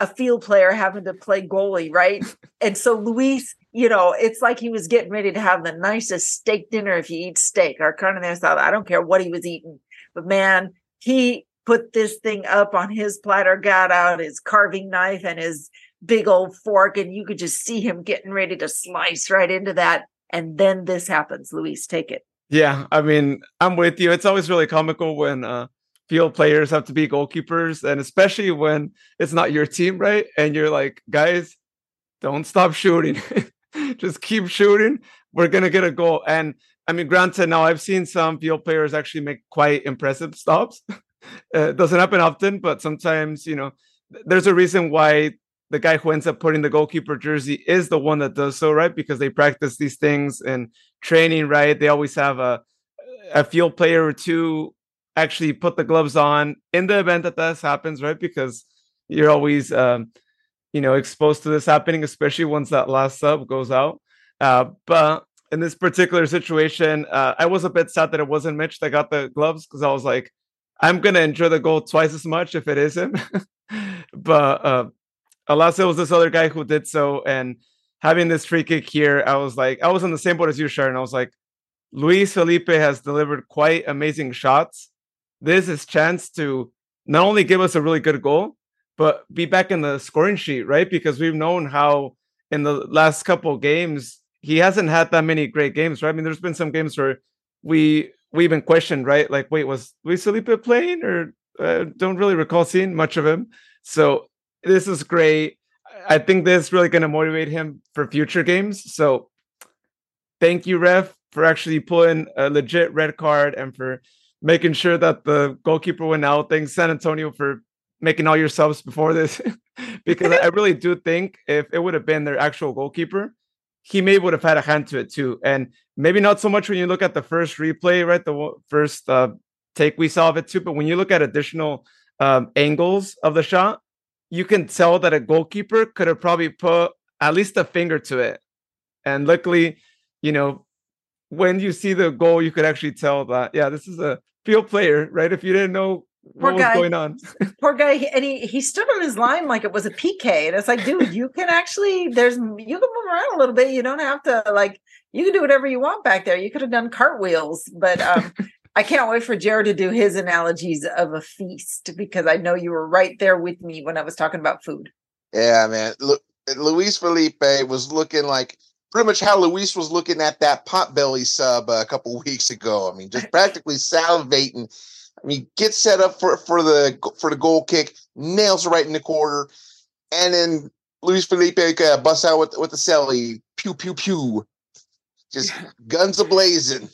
Speaker 2: a field player having to play goalie, right? and so Luis, you know, it's like he was getting ready to have the nicest steak dinner if you eat steak. Our carne asada, I don't care what he was eating, but man, he put this thing up on his platter, got out his carving knife and his big old fork, and you could just see him getting ready to slice right into that. And then this happens. Luis, take it.
Speaker 3: Yeah, I mean, I'm with you. It's always really comical when uh, field players have to be goalkeepers, and especially when it's not your team, right? And you're like, guys, don't stop shooting, just keep shooting. We're gonna get a goal. And I mean, granted, now I've seen some field players actually make quite impressive stops. Uh, it doesn't happen often, but sometimes, you know, there's a reason why the guy who ends up putting the goalkeeper jersey is the one that does so, right? Because they practice these things in training, right? They always have a a field player or two actually put the gloves on in the event that this happens, right? Because you're always, um, you know, exposed to this happening, especially once that last sub goes out. Uh, but in this particular situation, uh, I was a bit sad that it wasn't Mitch that got the gloves because I was like, I'm gonna enjoy the goal twice as much if it isn't. but uh, alas, it was this other guy who did so, and having this free kick here, I was like, I was on the same boat as you, Sharon. I was like, Luis Felipe has delivered quite amazing shots. This is chance to not only give us a really good goal, but be back in the scoring sheet, right? Because we've known how in the last couple games he hasn't had that many great games, right? I mean, there's been some games where we we've been questioned, right? Like, wait, was Luis Felipe playing, or uh, don't really recall seeing much of him. So this is great. I think this is really going to motivate him for future games. So thank you, ref, for actually pulling a legit red card and for making sure that the goalkeeper went out. Thanks, San Antonio, for making all your subs before this, because I really do think if it would have been their actual goalkeeper, he may would have had a hand to it too. And maybe not so much when you look at the first replay, right? The first uh, take we saw of it too. But when you look at additional um, angles of the shot, you can tell that a goalkeeper could have probably put at least a finger to it. And luckily, you know, when you see the goal, you could actually tell that, yeah, this is a field player, right? If you didn't know
Speaker 2: Poor
Speaker 3: what was
Speaker 2: guy.
Speaker 3: going on.
Speaker 2: Poor guy, and he he stood on his line like it was a PK, and it's like, dude, you can actually there's you can move around a little bit. You don't have to like you can do whatever you want back there. You could have done cartwheels, but um, I can't wait for Jared to do his analogies of a feast because I know you were right there with me when I was talking about food.
Speaker 1: Yeah, man. Look, Luis Felipe was looking like pretty much how Luis was looking at that potbelly sub a couple weeks ago. I mean, just practically salivating. I mean, gets set up for for the for the goal kick, nails right in the corner, and then Luis Felipe uh, busts out with with the celly, pew pew pew, just guns a blazing.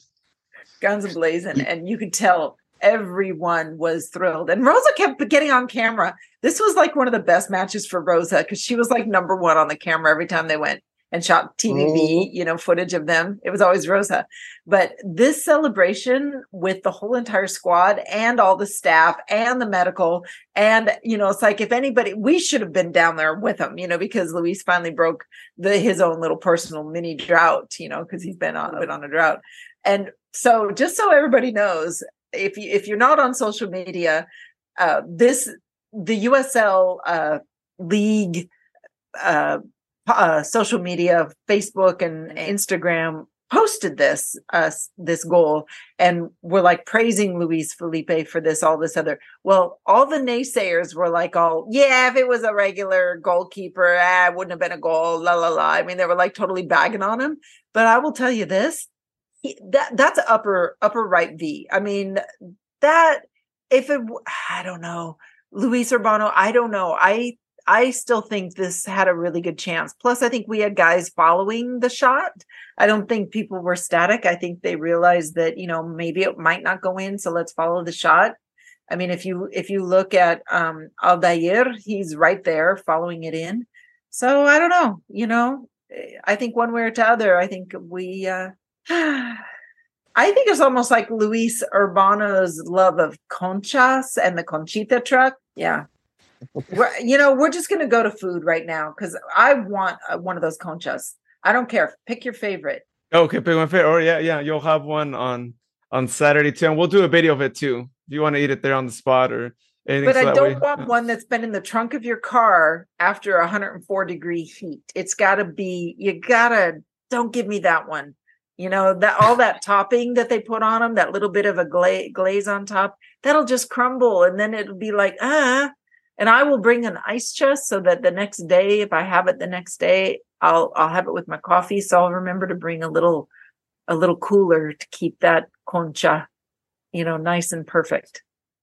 Speaker 2: guns a blazing and you could tell everyone was thrilled and rosa kept getting on camera this was like one of the best matches for rosa because she was like number one on the camera every time they went and shot TVB, you know, footage of them. It was always Rosa. But this celebration with the whole entire squad and all the staff and the medical, and you know, it's like if anybody, we should have been down there with him, you know, because Luis finally broke the his own little personal mini drought, you know, because he's been on been on a drought. And so, just so everybody knows, if you if you're not on social media, uh, this the USL uh, league uh, uh, social media, Facebook and Instagram posted this uh this goal and were like praising Luis Felipe for this all this other well all the naysayers were like all yeah if it was a regular goalkeeper ah, it wouldn't have been a goal la la la. I mean they were like totally bagging on him. But I will tell you this he, that that's upper upper right V. I mean that if it I don't know. Luis Urbano I don't know. I I still think this had a really good chance. Plus, I think we had guys following the shot. I don't think people were static. I think they realized that, you know, maybe it might not go in. So let's follow the shot. I mean, if you if you look at um Aldair, he's right there following it in. So I don't know, you know, I think one way or the other, I think we uh I think it's almost like Luis Urbano's love of conchas and the conchita truck. Yeah, we're, you know, we're just going to go to food right now because I want uh, one of those conchas. I don't care. Pick your favorite.
Speaker 3: Okay, pick my favorite. Or yeah, yeah, you'll have one on on Saturday too, and we'll do a video of it too. If you want to eat it there on the spot or anything.
Speaker 2: But
Speaker 3: so
Speaker 2: I don't
Speaker 3: way-
Speaker 2: want
Speaker 3: yeah.
Speaker 2: one that's been in the trunk of your car after 104 degree heat. It's got to be. You gotta. Don't give me that one. You know that all that topping that they put on them, that little bit of a gla- glaze on top, that'll just crumble, and then it'll be like ah. And I will bring an ice chest so that the next day, if I have it the next day, I'll I'll have it with my coffee. So I'll remember to bring a little a little cooler to keep that concha, you know, nice and perfect.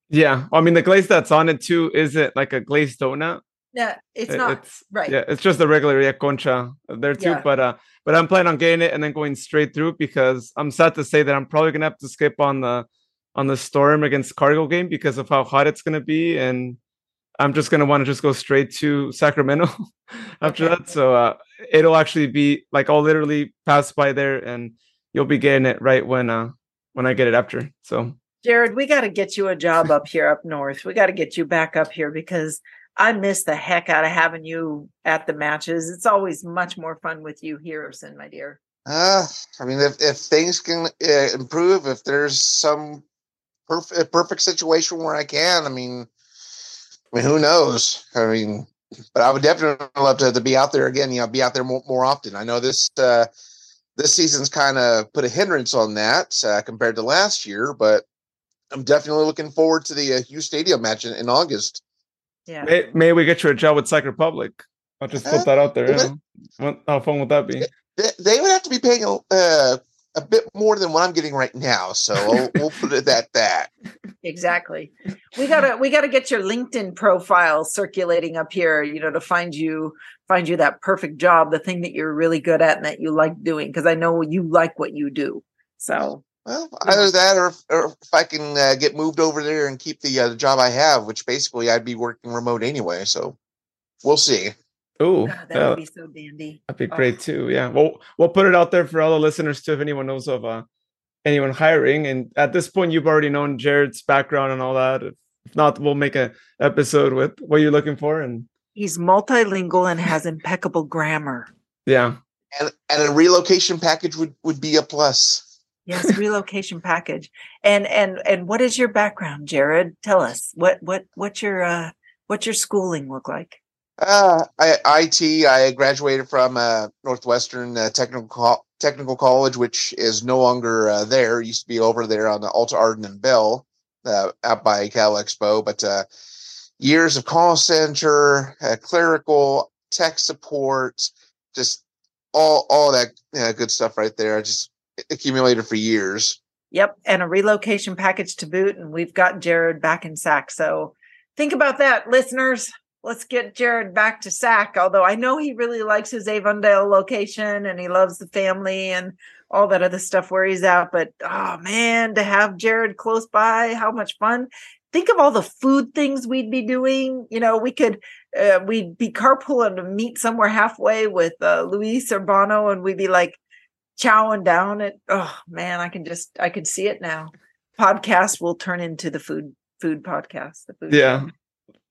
Speaker 3: Yeah, I mean the glaze that's on it too. Is it like a glazed donut.
Speaker 2: Yeah, it's
Speaker 3: It-
Speaker 2: not
Speaker 3: It's
Speaker 2: right.
Speaker 3: yeah, it's just a regular yeah, concha there too.
Speaker 2: Yeah.
Speaker 3: But uh, but I'm planning on getting it and then going straight through because I'm sad to say that I'm probably gonna have to skip on the on the storm against cargo game because of how hot it's gonna be and I'm just gonna want to just go straight to Sacramento after
Speaker 2: Okay.
Speaker 3: that. So uh, it'll actually be like I'll literally pass by there and you'll be getting it right when uh when I get it after. So
Speaker 2: Jared, we got to get you a job up here up north. We got to get you back up here because I miss the heck out of having you at the matches. It's always much more fun with you here, Sin, my dear.
Speaker 1: Uh, I mean, if, if things can uh, improve, if there's some perfect perfect situation where I can, I mean, I mean, who knows? I mean, but I would definitely love to, to be out there again. You know, be out there more, more often. I know this uh, this season's kind of put a hindrance on that uh, compared to last year, but I'm definitely looking forward to the uh, Hughes Stadium match in, in August.
Speaker 2: Yeah.
Speaker 3: may, may we get you a job with Sac Republic? I'll just put that out there. you
Speaker 1: Uh.
Speaker 3: What- How fun would that be?
Speaker 1: They, they would have to be paying a, bit more than what I'm getting right now, so we'll, we'll put it at that.
Speaker 2: exactly we gotta we gotta get your linkedin profile circulating up here you know to find you find you that perfect job the thing that you're really good at and that you like doing because i know you like what you do so
Speaker 1: Well, either that or, if- or if I can uh, get moved over there and keep the, uh, the job I have, which basically I'd be working remote anyway. So we'll see.
Speaker 3: Oh,
Speaker 2: God, that
Speaker 3: yeah,
Speaker 2: would be so dandy
Speaker 3: that'd be
Speaker 2: Oh.
Speaker 3: great too. Yeah, we'll we'll put it out there for all the listeners too. If anyone knows of uh, anyone hiring, and at this point you've already known Jared's background and all that. If, if not, we'll make a episode with what you're looking for, and
Speaker 2: he's multilingual and has impeccable grammar
Speaker 3: yeah,
Speaker 1: And, and a relocation package would, would be a plus.
Speaker 2: yes relocation package and and and what is your background jared tell us what what what's your uh what's your schooling look like
Speaker 1: Uh, I, IT, I graduated from uh, Northwestern uh, Technical Co- Technical College, which is no longer uh, there. It used to be over there on the Alta Arden and Bell, uh, out by Cal Expo. But uh, years of call center, uh, clerical, tech support, just all all that good stuff right there. I just accumulated for years.
Speaker 2: Yep, and a relocation package to boot, and we've got Jared back in SAC. So think about that, listeners. Let's get Jared back to SAC. Although I know he really likes his Avondale location and he loves the family and all that other stuff where he's at. But oh man, to have Jared close by, how much fun! Think of all the food things we'd be doing. You know, we could uh, we'd be carpooling to meet somewhere halfway with uh, Luis Urbano, and we'd be like chowing down it. Oh man, I can just I can see it now. Podcast will turn into the food food podcast. The food
Speaker 3: Yeah.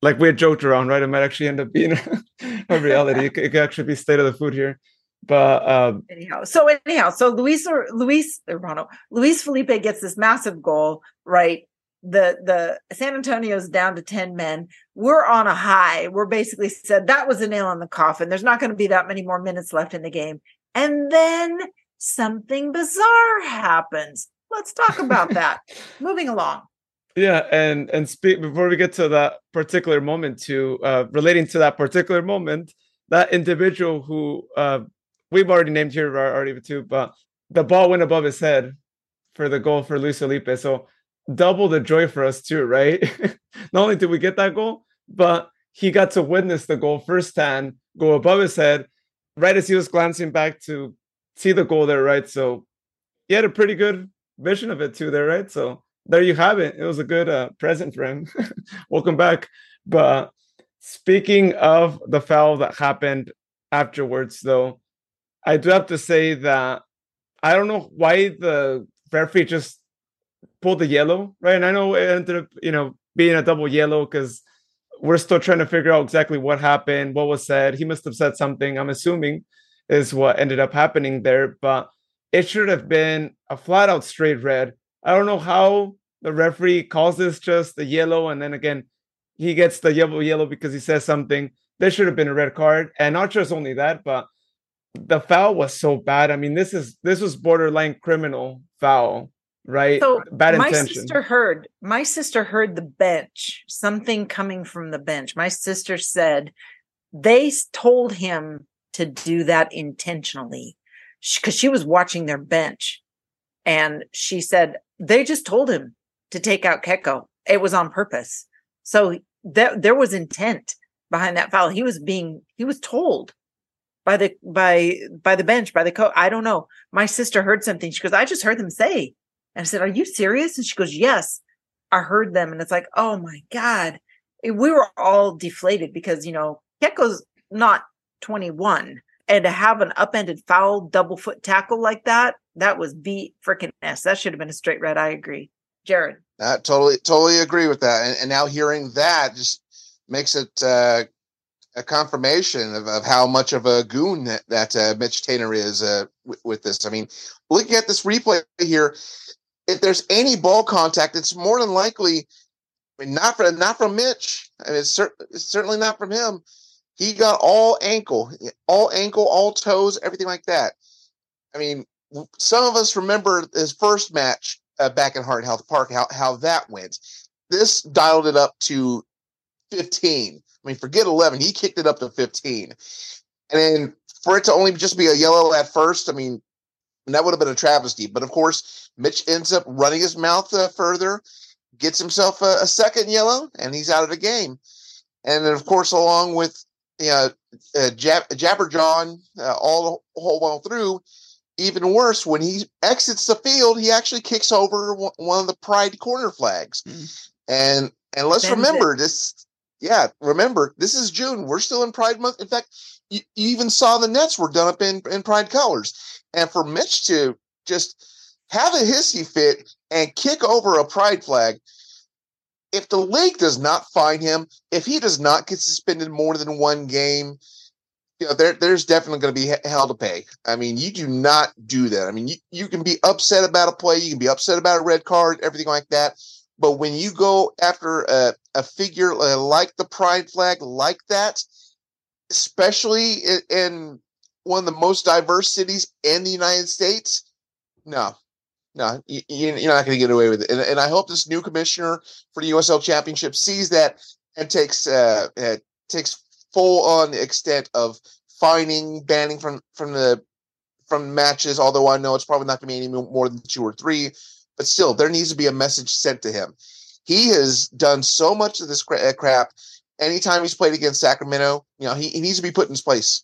Speaker 3: Like we had joked around, right? It might actually end up being a reality. it, could, it could actually be state of the food here. But um,
Speaker 2: anyhow so anyhow so luis or luis urbano luis felipe gets this massive goal right? The the san antonio's down to 10 men. We're on a high. We're basically said that was a nail in the coffin. There's not going to be that many more minutes left in the game. And then something bizarre happens. Let's talk about that. Moving along
Speaker 3: yeah, and and speak before we get to that particular moment, to uh, relating to that particular moment, that individual who uh, we've already named here already too, but the ball went above his head for the goal for Luis Felipe. So double the joy for us too, right? Not only did we get that goal, but he got to witness the goal firsthand go above his head, right as he was glancing back to see the goal there, right? So he had a pretty good vision of it too, there, right? So there you have it. It was a good uh, present for him. Welcome back. But speaking of the foul that happened afterwards, though, I do have to say that I don't know why the referee just pulled the yellow, right? And I know it ended up, you know, being a double yellow because we're still trying to figure out exactly what happened, what was said. He must have said something, I'm assuming, is what ended up happening there. But it should have been a flat out straight red. I don't know how the referee calls this just a yellow, and then again, he gets the yellow yellow because he says something. There should have been a red card, and not just only that, but the foul was so bad. I mean, this is this was borderline criminal foul, right?
Speaker 2: So
Speaker 3: bad
Speaker 2: my
Speaker 3: intention.
Speaker 2: sister heard my sister heard the bench, something coming from the bench. My sister said they told him to do that intentionally because she was watching their bench, and she said they just told him to take out Keko. It was on purpose. So there there was intent behind that foul. He was being he was told by the by by the bench by the coach. I don't know. My sister heard something. She goes, I just heard them say. And I said, Are you serious? And she goes, Yes, I heard them. And it's like, Oh my God. We were all deflated because, you know, Keko's not 21. And to have an upended foul double foot tackle like that, that was beat freaking S. That should have been a straight red. I agree. Jared.
Speaker 1: I totally, totally agree with that. And, and now hearing that just makes it uh, a confirmation of, of how much of a goon that, that uh, Mitch Taintor is uh, w- with this. I mean, looking at this replay here, if there's any ball contact, it's more than likely I mean, not from not from Mitch. I mean, it's, cer- it's certainly not from him. He got all ankle, all ankle, all toes, everything like that. I mean, some of us remember his first match uh, back in Heart Health Park, how how that went. This dialed it up to 15. I mean, forget 11. He kicked it up to 15. And then for it to only just be a yellow at first, I mean, that would have been a travesty. But of course, Mitch ends up running his mouth uh, further, gets himself a, a second yellow, and he's out of the game. And then, of course, along with you know, uh, Jab- Jabber John uh, all the whole while through, even worse, when he exits the field, he actually kicks over one one of the Pride corner flags. And and let's
Speaker 2: Bends it.
Speaker 1: remember this. Yeah, remember this is June. We're still in Pride month. In fact, you, you even saw the nets were done up in in Pride colors. And for Mitch to just have a hissy fit and kick over a Pride flag, if the league does not fine him, if he does not get suspended more than one game, you know, there, there's definitely going to be hell to pay. I mean, you do not do that. I mean, you, you can be upset about a play, you can be upset about a red card, everything like that. But when you go after a, a figure uh, like the pride flag, like that, especially in, in one of the most diverse cities in the United States, no, no, you, you- you're not going to get away with it. And, and I hope this new commissioner for the USL Championship sees that and takes uh, uh, takes full on the extent of fining, banning from from the from matches. Although I know it's probably not going to be any more than two or three, but still, there needs to be a message sent to him. He has done so much of this cra- uh, crap. Anytime he's played against Sacramento, you know he, he needs to be put in his place.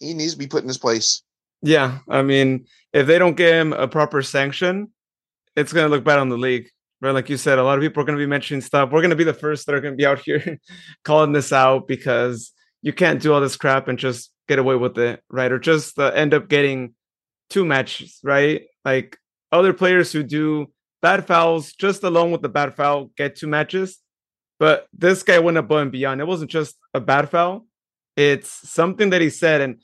Speaker 1: He needs to be put in his place.
Speaker 3: Yeah, I mean, if they don't give him a proper sanction, it's gonna look bad on the league. right? Like you said, a lot of people are going to be mentioning stuff. We're going to be the first that are going to be out here calling this out because you can't do all this crap and just get away with it, right? Or just uh, end up getting two matches, right? Like other players who do bad fouls just alone with the bad foul get two matches. But this guy went above and beyond. It wasn't just a bad foul, it's something that he said. And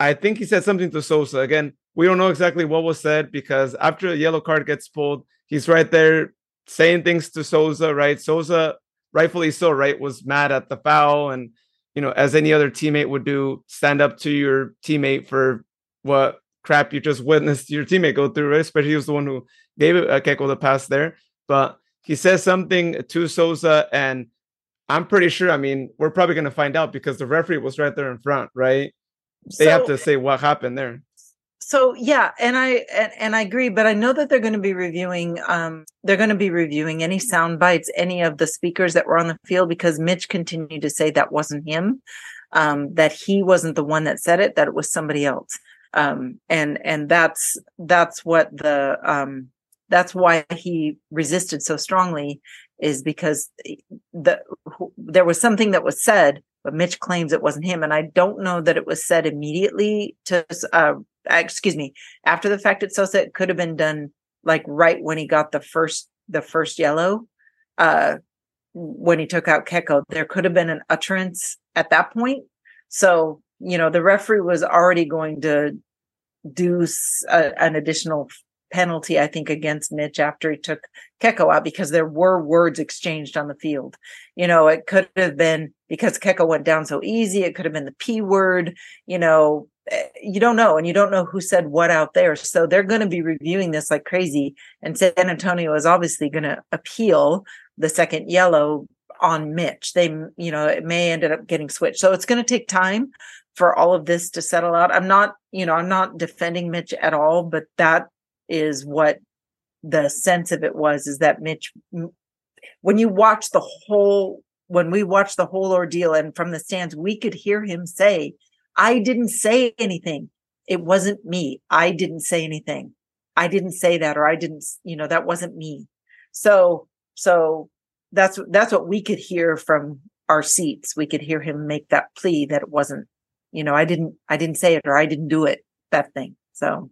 Speaker 3: I think he said something to Sosa. Again, we don't know exactly what was said because after a yellow card gets pulled, he's right there saying things to Souza, right? Souza, rightfully so, right, was mad at the foul and you know, as any other teammate would do, stand up to your teammate for what crap you just witnessed your teammate go through, right? Especially he was the one who gave it a uh, Keiko the pass there. But he says something to Souza, and I'm pretty sure. I mean, we're probably going to find out because the referee was right there in front, right? They so, have to say what happened there
Speaker 2: so yeah and i and, and, i agree but i know that they're going to be reviewing um they're going to be reviewing any sound bites any of the speakers that were on the field because mitch continued to say that wasn't him um that he wasn't the one that said it that it was somebody else. Um and and that's that's what the um that's why he resisted so strongly is because the there was something that was said but Mitch claims it wasn't him. And I don't know that it was said immediately to uh, excuse me, after the fact at Sosa, it could have been done like right when he got the first the first yellow. Uh when he took out Keiko, there could have been an utterance at that point. So, you know, the referee was already going to do an additional penalty, I think, against Mitch after he took Keiko out because there were words exchanged on the field. You know, it could have been because Keiko went down so easy. It could have been the P word, you know, Eh, you don't know and you don't know who said what out there so they're going to be reviewing this like crazy and san antonio is obviously going to appeal the second yellow on mitch they you know it may end up getting switched so it's going to take time for all of this to settle out i'm not you know i'm not defending mitch at all but that is what the sense of it was is that mitch when you watch the whole when we watched the whole ordeal and from the stands we could hear him say I didn't say anything. It wasn't me. I didn't say anything. I didn't say that, or I didn't, you know, that wasn't me. So, so that's, that's what we could hear from our seats. We could hear him make that plea that it wasn't, you know, I didn't, I didn't say it or I didn't do it, that thing. So,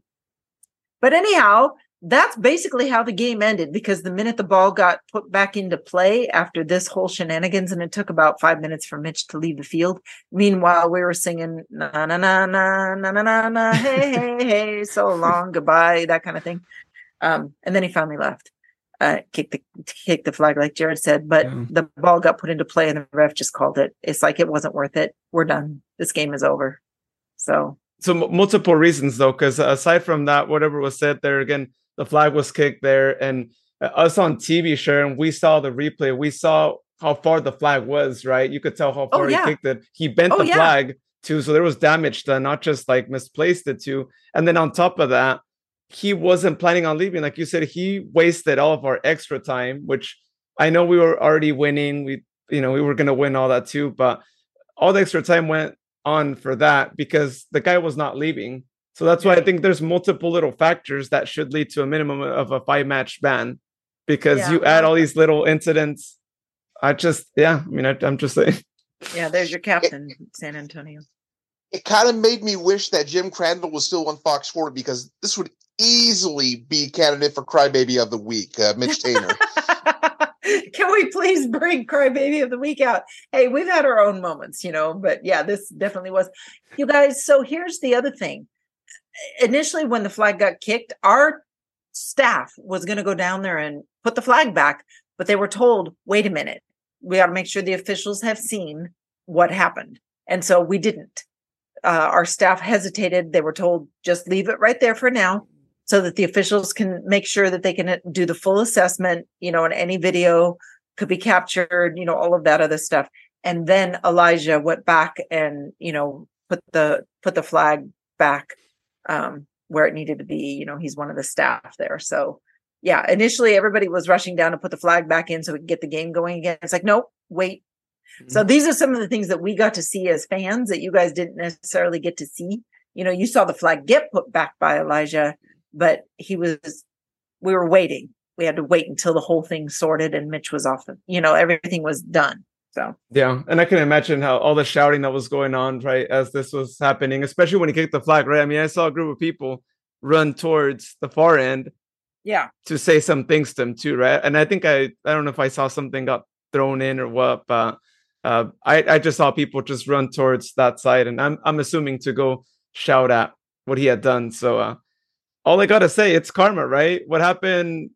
Speaker 2: but anyhow, that's basically how the game ended because the minute the ball got put back into play after this whole shenanigans, and it took about five minutes for Mitch to leave the field. Meanwhile, we were singing na na na na na na na hey hey hey, so long, goodbye, that kind of thing. Um, and then he finally left, uh, kicked the kicked the flag like Jared said, but yeah. the ball got put into play, and the ref just called it. It's like it wasn't worth it. We're done. This game is over. So
Speaker 3: so multiple reasons though, because aside from that, whatever was said there again the flag was kicked there, and uh, us on TV, Sharon, we saw the replay. We saw how far the flag was. Right, you could tell how oh, far oh, yeah. he kicked it. He bent oh, the yeah. flag too, so there was damage done, not just like misplaced it too. And then on top of that, he wasn't planning on leaving. Like you said, he wasted all of our extra time, which I know we were already winning. We, you know, we were going to win all that too, but all the extra time went on for that because the guy was not leaving. So that's why I think there's multiple little factors that should lead to a minimum of a five match ban because yeah. you add all these little incidents. I just, yeah, I mean, I, am just saying.
Speaker 2: Yeah, there's your captain, San Antonio.
Speaker 1: It kind of made me wish that Jim Crandall was still on Fox 4 because this would easily be candidate for Crybaby of the Week, uh, Mitch Taintor.
Speaker 2: Can we please bring Crybaby of the Week out? Hey, we've had our own moments, you know, but yeah, this definitely was. You guys, so here's the other thing initially when the flag got kicked, our staff was going to go down there and put the flag back, but they were told, wait a minute, we got to make sure the officials have seen what happened. And so we didn't. Uh, our staff hesitated. They were told, just leave it right there for now so that the officials can make sure that they can uh, do the full assessment, you know, and any video could be captured, you know, all of that other stuff. And then Elijah went back and, you know, put the put the flag back um, where it needed to be. You know, he's one of the staff there. So yeah, initially everybody was rushing down to put the flag back in so we could get the game going again. It's like, nope, wait. Mm-hmm. So these are some of the things that we got to see as fans that you guys didn't necessarily get to see. You know, you saw the flag get put back by Elijah, but he was we were waiting. we had to wait until the whole thing sorted and Mitch was off. You know, everything was done. So
Speaker 3: yeah, and I can imagine how all the shouting that was going on right as this was happening, especially when he kicked the flag. Right? I mean, I saw a group of people run towards the far end.
Speaker 2: Yeah.
Speaker 3: To say some things to him too, right? And I think I I don't know if I saw something got thrown in or what, but uh, I I just saw people just run towards that side, and I'm I'm assuming to go shout at what he had done. So uh, all I gotta say, it's karma, right? What happened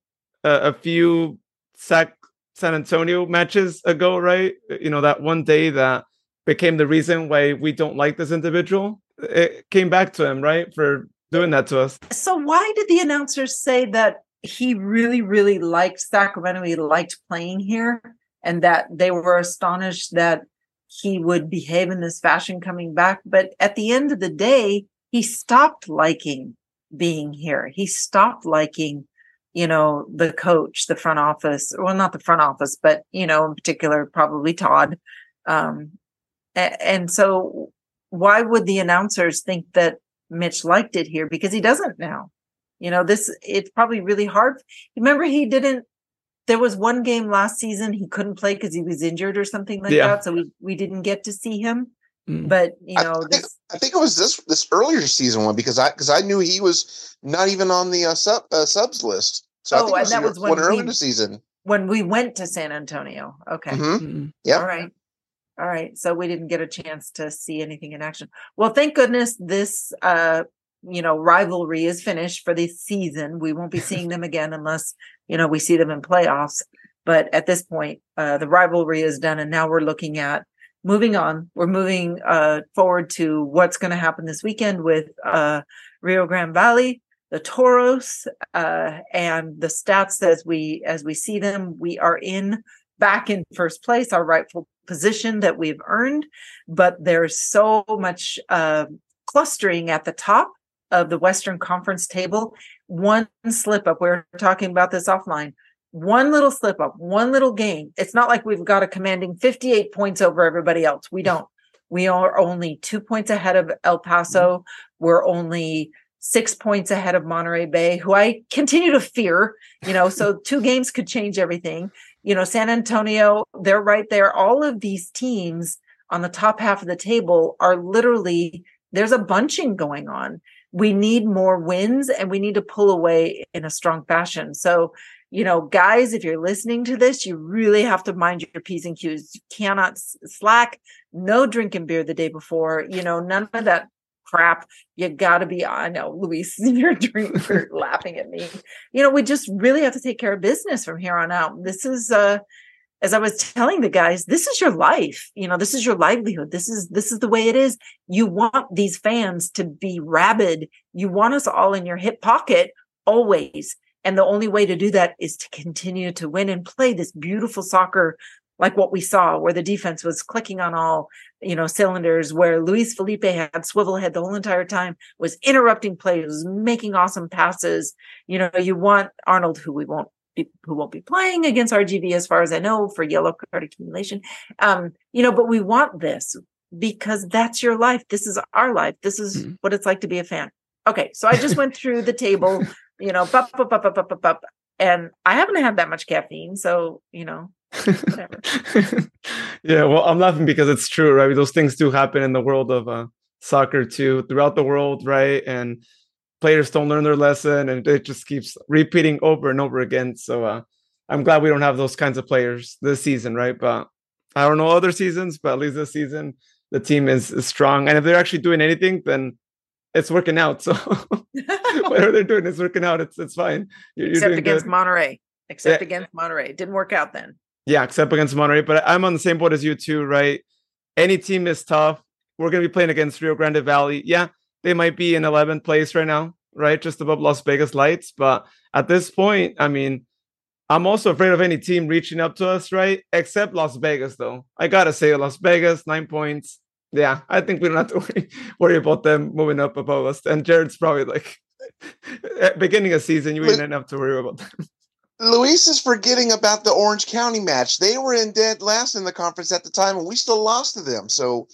Speaker 3: uh, a few sack San Antonio matches ago, right? You know, that one day that became the reason why we don't like this individual. It came back to him, right? For doing that to us.
Speaker 2: So why did the announcers say that he really, really liked Sacramento? He liked playing here and that they were astonished that he would behave in this fashion coming back. But at the end of the day, he stopped liking being here. He stopped liking you know, the coach, the front office, well, not the front office, but, you know, in particular, probably Todd. Um, and so why would the announcers think that Mitch liked it here? Because he doesn't now. You know, this, it's probably really hard. Remember, he didn't, there was one game last season he couldn't play because he was injured or something like yeah. that. So we, we didn't get to see him. Mm. But you know,
Speaker 1: I think, this, I think, it was this this earlier season one because I because I knew he was not even on the uh, sub uh, subs list. So oh, and that was when one early in season
Speaker 2: when we went to San Antonio. Okay.
Speaker 1: Mm-hmm. mm-hmm. Yeah.
Speaker 2: All right. All right. So we didn't get a chance to see anything in action. Well, thank goodness this uh you know rivalry is finished for this season. We won't be seeing them again unless, you know, we see them in playoffs. But at this point, uh the rivalry is done and now we're looking at moving on. We're moving uh forward to what's going to happen this weekend with uh Rio Grande Valley the Toros uh, and the stats as we as we see them, we are in back in first place, our rightful position that we've earned. But there's so much uh, clustering at the top of the Western Conference table. One slip up, we are talking about this offline. One little slip up, one little game. It's not like we've got a commanding 58 points over everybody else. We don't. We are only two points ahead of El Paso. Mm-hmm. We're only six points ahead of Monterey Bay, who I continue to fear, you know, so two games could change everything. You know, San Antonio, they're right there. All of these teams on the top half of the table are literally, there's a bunching going on. We need more wins and we need to pull away in a strong fashion. So, you know, guys, if you're listening to this, you really have to mind your P's and Q's. You cannot slack, no drinking beer the day before, you know, none of that crap. You got to be, I know, Luis, you're, you're laughing at me. You know, we just really have to take care of business from here on out. This is, uh, as I was telling the guys, this is your life. You know, this is your livelihood. This is this is the way it is. You want these fans to be rabid. You want us all in your hip pocket always. And the only way to do that is to continue to win and play this beautiful soccer like what we saw where the defense was clicking on all you know cylinders where luis felipe had swivel head the whole entire time was interrupting plays was making awesome passes. You know you want arnold who we won't be, who won't be playing against rgv as far as i know for yellow card accumulation. Um you know but we want this because that's your life. This is our life. This is mm-hmm. what it's like to be a fan. Okay so i just went through the table you know bup, bup, bup, bup, bup, bup, and i haven't had that much caffeine so you know
Speaker 3: yeah, well, I'm laughing because it's true, right? Those things do happen in the world of uh, soccer too, throughout the world, right? And players don't learn their lesson, and it just keeps repeating over and over again. So uh, I'm glad we don't have those kinds of players this season, right? But I don't know other seasons, but at least this season the team is, is strong, and if they're actually doing anything, then it's working out. So whatever they're doing is working out. It's it's fine.
Speaker 2: You're, Except you're against good. Monterey. Except yeah. against Monterey, it didn't work out then.
Speaker 3: Yeah, except against Monterey. But I'm on the same boat as you too, right? Any team is tough. We're going to be playing against Rio Grande Valley. Yeah, they might be in 11th place right now, right? Just above Las Vegas Lights. But at this point, I mean, I'm also afraid of any team reaching up to us, right? Except Las Vegas, though. I got to say, Las Vegas, nine points. Yeah, I think we don't have to worry, worry about them moving up above us. And Jared's probably like, beginning of season, you wouldn't have to worry about them.
Speaker 1: Luis is forgetting about the Orange County match. They were in dead last in the conference at the time, and we still lost to them. So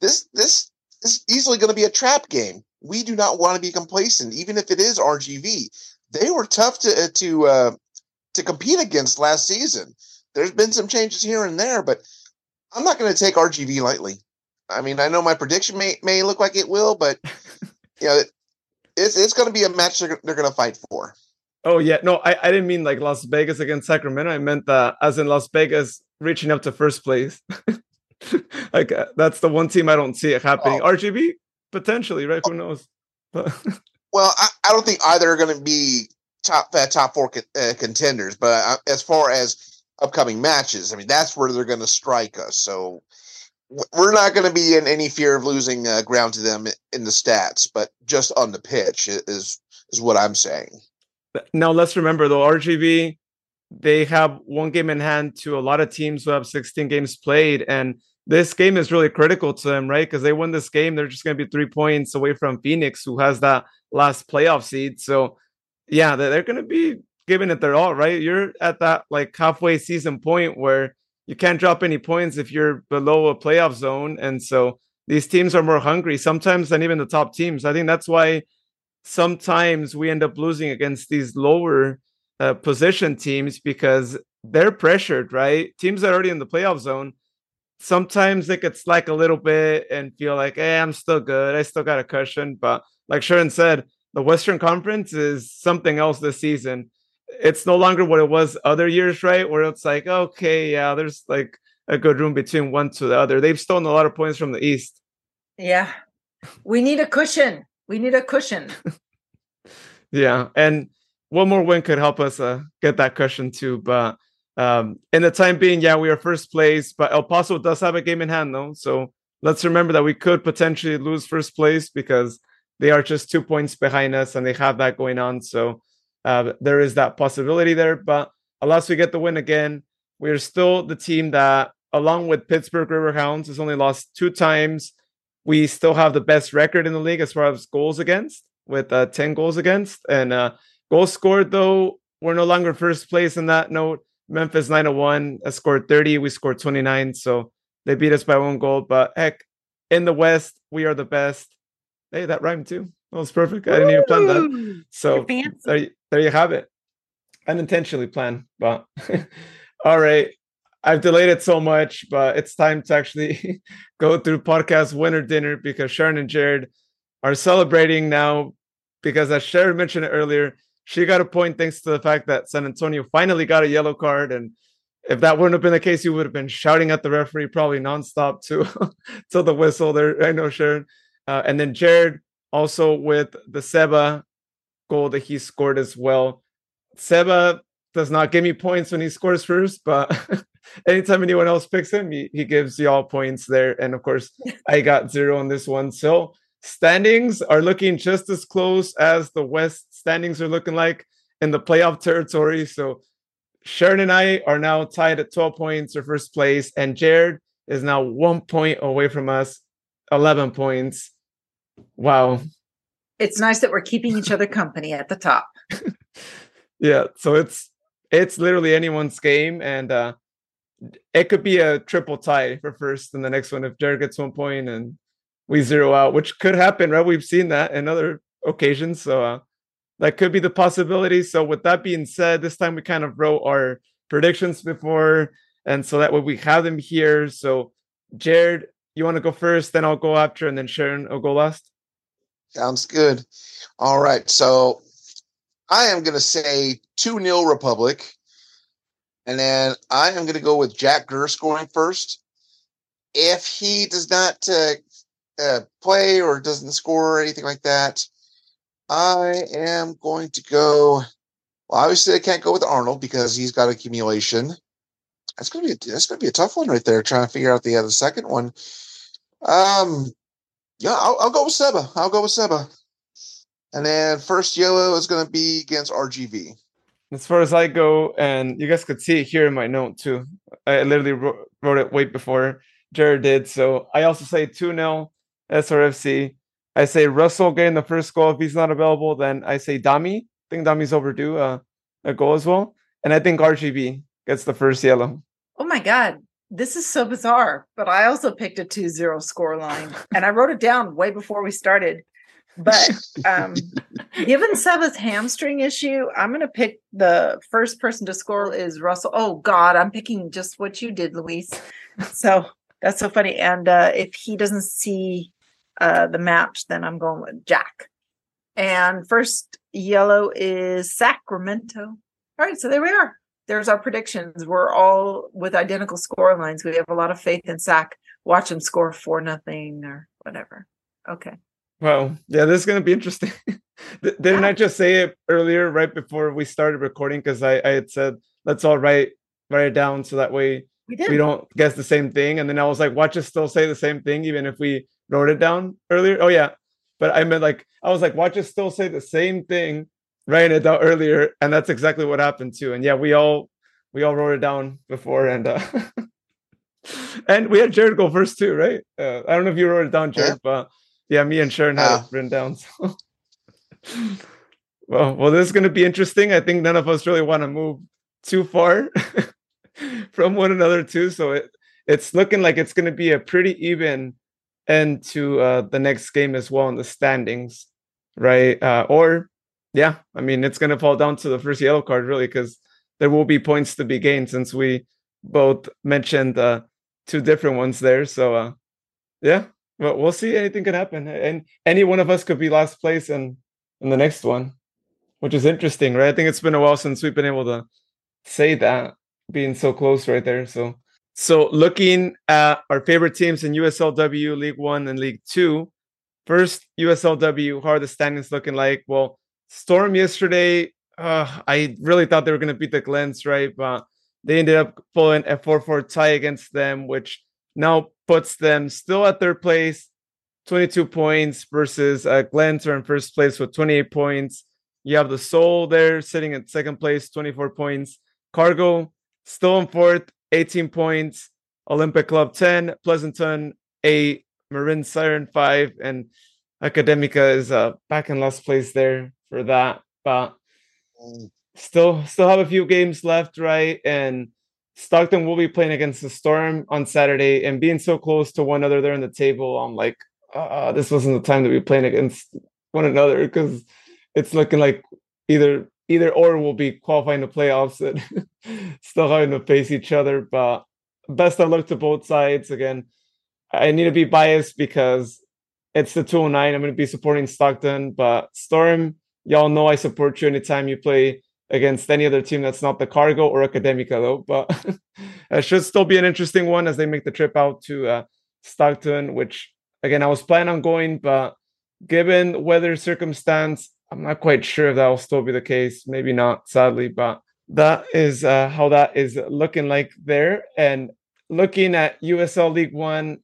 Speaker 1: this this is easily going to be a trap game. We do not want to be complacent, even if it is RGV. They were tough to uh, to uh, to compete against last season. There's been some changes here and there, but I'm not going to take RGV lightly. I mean, I know my prediction may may look like it will, but you know, it's it's going to be a match they're, they're going to fight for.
Speaker 3: Oh yeah, no, I, I didn't mean like Las Vegas against Sacramento. I meant that as in Las Vegas reaching up to first place. like uh, that's the one team I don't see it happening. Oh. RGV potentially, right? Who knows?
Speaker 1: well, I, I don't think either are going to be top uh, top four co- uh, contenders. But uh, as far as upcoming matches, I mean that's where they're going to strike us. So we're not going to be in any fear of losing uh, ground to them in the stats, but just on the pitch is is what I'm saying.
Speaker 3: Now let's remember though, RGV they have one game in hand to a lot of teams who have 16 games played, and this game is really critical to them, right? Because they win this game, they're just going to be three points away from Phoenix, who has that last playoff seed. So, yeah, they're going to be giving it their all, right? You're at that like halfway season point where you can't drop any points if you're below a playoff zone. And so these teams are more hungry sometimes than even the top teams. I think that's why sometimes we end up losing against these lower uh, position teams because they're pressured, right? Teams that are already in the playoff zone, sometimes they could slack a little bit and feel like, hey, I'm still good. I still got a cushion. But like Sharon said, the Western Conference is something else this season it's no longer what it was other years, right? Where it's like, okay, yeah, there's like a good room between one to the other. They've stolen a lot of points from the East.
Speaker 2: Yeah. We need a cushion. We need a cushion.
Speaker 3: yeah. And one more win could help us uh, get that cushion too. But um, in the time being, yeah, we are first place, but El Paso does have a game in hand though. So let's remember that we could potentially lose first place because they are just two points behind us and they have that going on. So uh, there is that possibility there. But unless we get the win again, we're still the team that, along with Pittsburgh Riverhounds, has only lost two times. We still have the best record in the league as far as goals against, with uh, 10 goals against. And uh, goals scored, though, we're no longer first place in that note. Memphis 901 has scored 30. We scored 29. So they beat us by one goal. But heck, in the West, we are the best. Hey, that rhymed too. That was perfect. I didn't even plan that. So there, there you have it. Unintentionally planned, but all right. I've delayed it so much, but it's time to actually go through podcast winter dinner because Sharon and Jared are celebrating now because as Sharon mentioned earlier, she got a point thanks to the fact that San Antonio finally got a yellow card. And if that wouldn't have been the case, you would have been shouting at the referee probably nonstop to till the whistle there. I know Sharon. Uh, and then Jared also with the Seba goal that he scored as well. Seba does not give me points when he scores first, but anytime anyone else picks him, he, he gives you all points there. And of course, I got zero on this one. So standings are looking just as close as the West standings are looking like in the playoff territory. So Sharon and I are now tied at 12 points for first place, and Jared is now one point away from us, 11 points. Wow
Speaker 2: it's nice that we're keeping each other company at the top.
Speaker 3: yeah, so it's it's literally anyone's game, and uh it could be a triple tie for first and the next one if Jared gets one point and we zero out, which could happen, right? We've seen that in other occasions, so uh, that could be the possibility. So with that being said, this time we kind of wrote our predictions before, and so that way we have them here. So Jared, you want to go first, then I'll go after, and then Sharon will go last.
Speaker 1: Sounds good. All right. So I am going to say 2 0 Republic. And then I am going to go with Jack Gurr scoring first. If he does not uh, uh, play or doesn't score or anything like that, I am going to go. Well, obviously, I can't go with Arnold because he's got accumulation. That's gonna be a, that's gonna be a tough one right there. Trying to figure out the other second one. Um, yeah, I'll, I'll go with Seba. I'll go with Seba. And then first yellow is going to be against RGV.
Speaker 3: As far as I go, and you guys could see it here in my note too. I literally wrote, wrote it way before Jared did. So I also say 2 0 SRFC. I say Russell getting the first goal. If he's not available, then I say Dami. I think Dami's overdue uh, a goal as well. And I think RGV gets the first yellow.
Speaker 2: Oh my God this is so bizarre, but I also picked a 2 0 score line and I wrote it down way before we started. But um, given Seba's hamstring issue, I'm going to pick the first person to score is Russell. Oh God, I'm picking just what you did, Luis. So that's so funny. And uh, if he doesn't see uh, the match, then I'm going with Jack. And first yellow is Sacramento. All right, so there we are. There's our predictions. We're all with identical score lines. We have a lot of faith in Sac. Watch him score four nothing or whatever. Okay.
Speaker 3: Well, yeah, this is going to be interesting. Didn't I just say it earlier, right before we started recording? Because I, I had said, let's all write write it down so that way
Speaker 2: We
Speaker 3: we don't guess the same thing. And then I was like, watch us still say the same thing, even if we wrote it down earlier. Oh, yeah. But I meant like, I was like, watch us still say the same thing, writing it down earlier. And that's exactly what happened too. And yeah, we all we all wrote it down before and uh and we had Jared go first too, right? Uh, I don't know if you wrote it down, Jared,
Speaker 1: Yeah.
Speaker 3: but yeah, me and Sharon had
Speaker 1: Uh.
Speaker 3: it written down. So well, well, this is gonna be interesting. I think none of us really want to move too far from one another too. So it it's looking like it's gonna be a pretty even end to uh the next game as well in the standings, right? Uh or yeah, I mean it's gonna fall down to the first yellow card really because there will be points to be gained since we both mentioned uh two different ones there. So uh yeah, well we'll see anything can happen. And any one of us could be last place in in the next one, which is interesting, right? I think it's been a while since we've been able to say that, being so close right there. So so looking at our favorite teams in USLW, League One and League Two, first USLW, how are the standings looking like? Well, Storm yesterday, uh, I really thought they were going to beat the Glens, right? But they ended up pulling a 4 4 tie against them, which now puts them still at third place, 22 points, versus uh, Glens are in first place with 28 points. You have the Soul there sitting at second place, 24 points. Cargo still in fourth, 18 points. Olympic Club 10, Pleasanton 8, Marin Siren 5, and Academica is uh, back in last place there for that. But still still have a few games left, right? And Stockton will be playing against the Storm on Saturday, and being so close to one another there in the table, I'm like, uh, this wasn't the time to be playing against one another because it's looking like either either or will be qualifying the playoffs and still having to face each other. But best of luck to both sides. Again, I need to be biased because it's the 209. I'm going to be supporting Stockton, but Storm, y'all know I support you anytime you play against any other team that's not the Cargo or Academica, though. But it should still be an interesting one as they make the trip out to uh, Stockton, which again I was planning on going, but given weather circumstance, I'm not quite sure if that will still be the case. Maybe not, sadly, but that is uh, how that is looking like there. And looking at USL League One,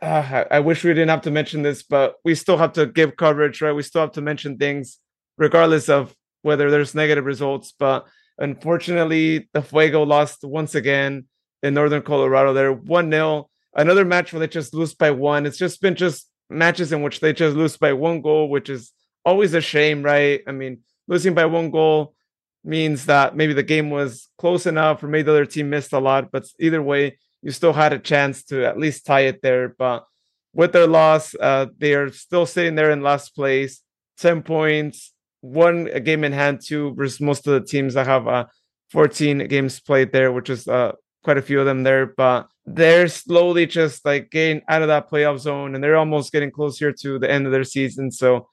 Speaker 3: uh, I, I wish we didn't have to mention this, but we still have to give coverage, right? We still have to mention things, regardless of whether there's negative results. But unfortunately, the Fuego lost once again in Northern Colorado. They're 1 0. Another match where they just lose by one. It's just been just matches in which they just lose by one goal, which is always a shame, right? I mean, losing by one goal means that maybe the game was close enough or maybe the other team missed a lot. But either way, you still had a chance to at least tie it there. But with their loss, uh, they are still sitting there in last place, 10 points, one game in hand, two versus most of the teams that have uh, 14 games played there, which is uh, quite a few of them there. But they're slowly just like getting out of that playoff zone and they're almost getting closer to the end of their season. So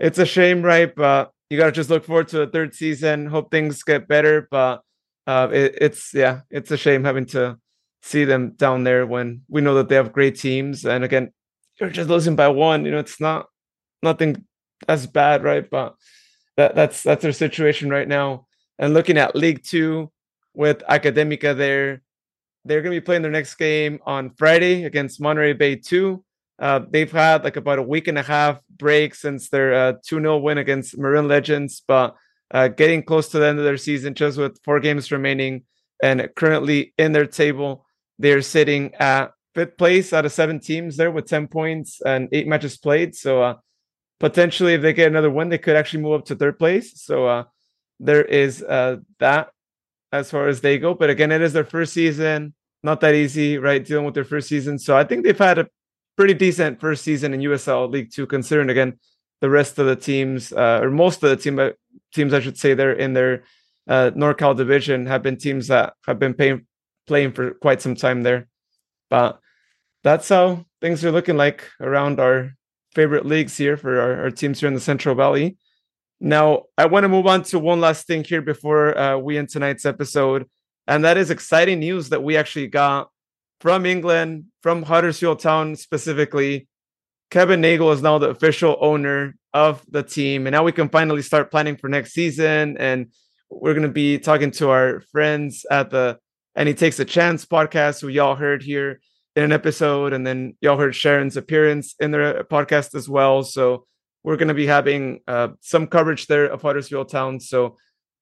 Speaker 3: it's a shame, right? But you got to just look forward to a third season. Hope things get better. But uh, it, it's, yeah, it's a shame having to see them down there when we know that they have great teams. And again, you're just losing by one. You know, it's not nothing as bad, right? But that, that's that's their situation right now. And looking at League Two with Academica there, they're going to be playing their next game on Friday against Monterey Bay 2. Uh, they've had like about a week and a half break since their uh, 2 0 win against Marin Legends, but uh, getting close to the end of their season just with four games remaining and currently in their table. They're sitting at fifth place out of seven teams there with 10 points and eight matches played. So, uh, potentially, if they get another win, they could actually move up to third place. So, uh, there is uh, that as far as they go. But again, it is their first season. Not that easy, right? Dealing with their first season. So I think they've had a pretty decent first season in USL League Two, considering again the rest of the teams, uh, or most of the team uh, teams, I should say, they're in their uh, NorCal division have been teams that have been paying, playing for quite some time there. But that's how things are looking like around our favorite leagues here for our, our teams here in the Central Valley. Now, I want to move on to one last thing here before uh, we end tonight's episode, and that is exciting news that we actually got from England, from Huddersfield Town specifically. Kevin Nagle is now the official owner of the team, and now we can finally start planning for next season. And we're going to be talking to our friends at the And He Takes a Chance podcast, who y'all heard here in an episode, and then y'all heard Sharon's appearance in their podcast as well. So we're going to be having uh, some coverage there of Huddersfield Town. So,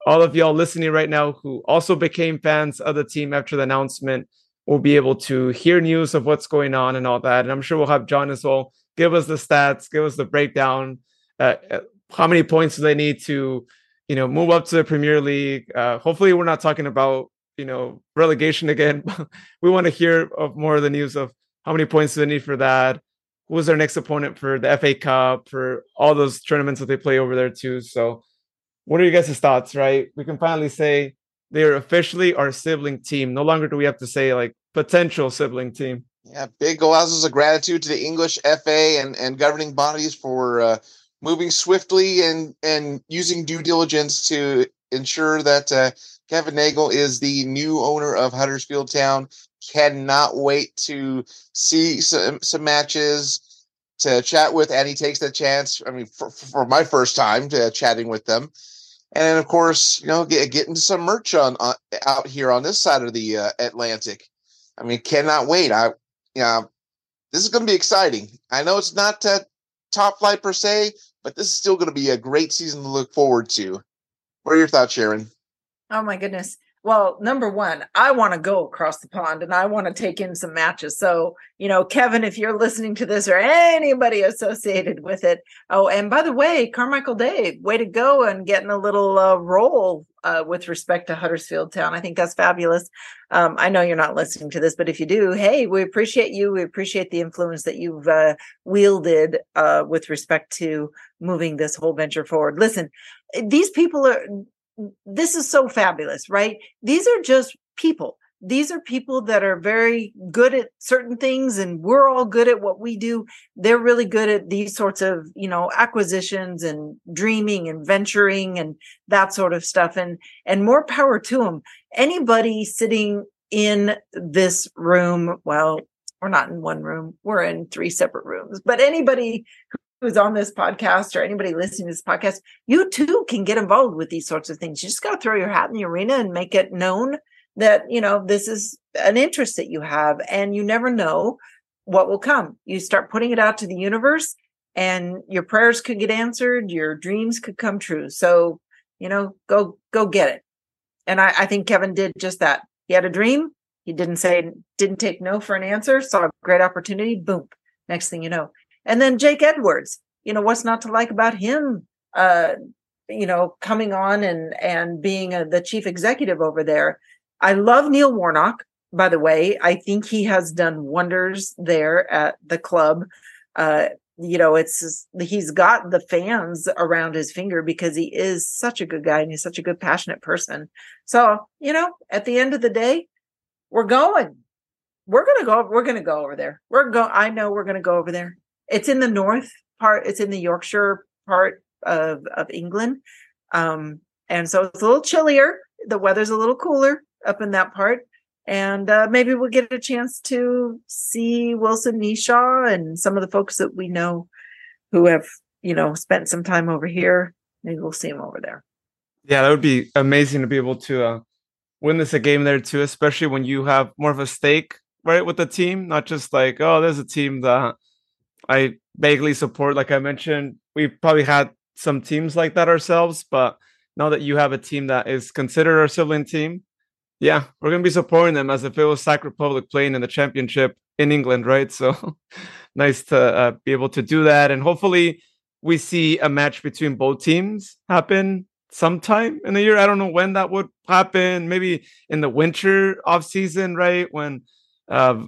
Speaker 3: all of y'all listening right now who also became fans of the team after the announcement will be able to hear news of what's going on and all that. And I'm sure we'll have John as well give us the stats, give us the breakdown. Uh, uh how many points do they need to, you know, move up to the Premier League? Uh, hopefully, we're not talking about you know relegation again. we want to hear of more of the news of how many points do they need for that who's their next opponent for the FA Cup, for all those tournaments that they play over there too. So, what are you guys' thoughts? Right, we can finally say they're officially our sibling team. No longer do we have to say like potential sibling team.
Speaker 1: Yeah, big golazos of gratitude to the English FA and, and governing bodies for uh, moving swiftly and and using due diligence to ensure that uh, Kevin Nagle is the new owner of Huddersfield Town. Cannot wait to see some, some matches to chat with and he takes the chance i mean for, for my first time to chatting with them. And of course you know get, getting some merch on, on out here on this side of the uh, atlantic. I mean cannot wait. I you know this is going to be exciting. I know it's not uh, top flight per se but this is still going to be a great season to look forward to. What are your thoughts sharon
Speaker 2: oh my goodness well, number one, I want to go across the pond and I want to take in some matches. So, you know, Kevin, if you're listening to this or anybody associated with it. Oh, and by the way, Carmichael Dave, way to go and getting a little uh, role uh, with respect to Huddersfield Town. I think that's fabulous. Um, I know you're not listening to this, but if you do, hey, we appreciate you. We appreciate the influence that you've uh, wielded uh, with respect to moving this whole venture forward. Listen, these people are this is so fabulous, right? These are just people. These are people that are very good at certain things and we're all good at what we do. They're really good at these sorts of, you know, acquisitions and dreaming and venturing and that sort of stuff and and more power to them. Anybody sitting in this room, well, we're not in one room. We're in three separate rooms. But anybody who's on this podcast or anybody listening to this podcast, you too can get involved with these sorts of things. You just got to throw your hat in the arena and make it known that, you know, this is an interest that you have and you never know what will come. You start putting it out to the universe and your prayers could get answered, your dreams could come true. So, you know, go go get it. And I, I think Kevin did just that. He had a dream. He didn't say, didn't take no for an answer, saw a great opportunity, boom. Next thing you know, and then Jake Edwards, you know, what's not to like about him? Uh, you know, coming on and and being a, the chief executive over there. I love Neil Warnock, by the way. I think he has done wonders there at the club. Uh, you know, it's he's got the fans around his finger because he is such a good guy and he's such a good, passionate person. So, you know, at the end of the day, we're going. We're gonna go. We're gonna go over there. We're go. I know we're gonna go over there. It's in the north part. It's in the Yorkshire part of of England, um, and so it's a little chillier. The weather's a little cooler up in that part, and uh, maybe we'll get a chance to see Wilson Kneeshaw and some of the folks that we know who have you know spent some time over here. Maybe we'll see them over there.
Speaker 3: Yeah, that would be amazing to be able to uh, win this a game there too, especially when you have more of a stake right with the team, not just like oh, there's a team that I vaguely support. Like I mentioned, we probably had some teams like that ourselves, but now that you have a team that is considered our sibling team, yeah, we're gonna be supporting them as if it was Sac Republic playing in the championship in England, right? So nice to uh, be able to do that, and hopefully we see a match between both teams happen sometime in the year. I don't know when that would happen. Maybe in the winter off season, right? When uh,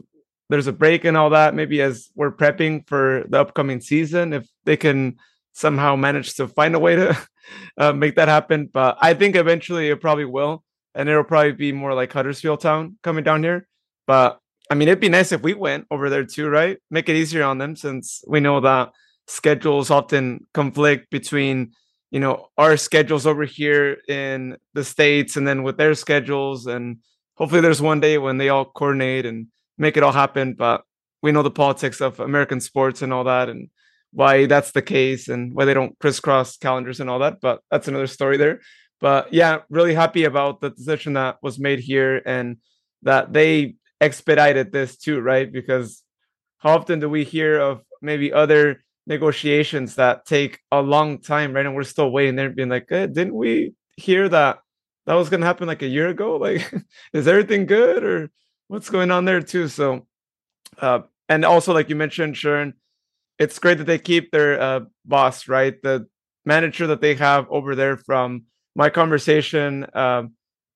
Speaker 3: there's a break and all that. Maybe as we're prepping for the upcoming season, if they can somehow manage to find a way to uh, make that happen. But I think eventually it probably will, and it'll probably be more like Huddersfield Town coming down here. But I mean, it'd be nice if we went over there too, right? Make it easier on them since we know that schedules often conflict between you know our schedules over here in the states and then with their schedules and hopefully there's one day when they all coordinate and make it all happen but we know the politics of american sports and all that and why that's the case and why they don't crisscross calendars and all that but that's another story there but yeah really happy about the decision that was made here and that they expedited this too right because how often do we hear of maybe other negotiations that take a long time, right? And we're still waiting there, being like, eh, didn't we hear that that was going to happen like a year ago? Like, is everything good or what's going on there too? So, uh, and also, like you mentioned, Sharon, it's great that they keep their uh, boss, right? The manager that they have over there from my conversation uh,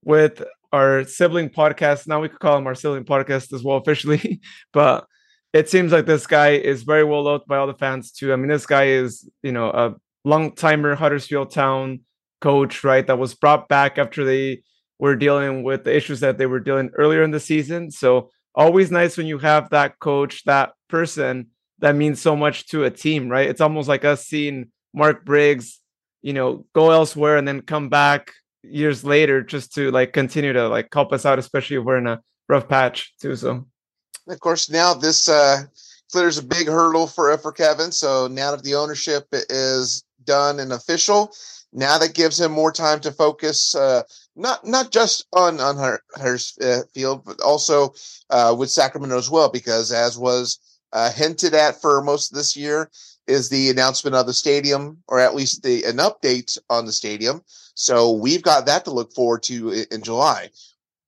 Speaker 3: with our sibling podcast. Now we could call him our sibling podcast as well officially, but it seems like this guy is very well loved by all the fans too. I mean, this guy is, you know, a long timer Huddersfield Town coach, right? That was brought back after they were dealing with the issues that they were dealing earlier in the season. So always nice when you have that coach, that person that means so much to a team, right? It's almost like us seeing Mark Briggs, you know, go elsewhere and then come back years later just to like continue to like help us out, especially if we're in a rough patch too. So
Speaker 1: of course, now this uh, clears a big hurdle for for Kevin. So now that the ownership is done and official, now that gives him more time to focus uh, not not just on on her her uh, field, but also uh, with Sacramento as well. Because as was uh, hinted at for most of this year, is the announcement of the stadium, or at least the an update on the stadium. So we've got that to look forward to in, in July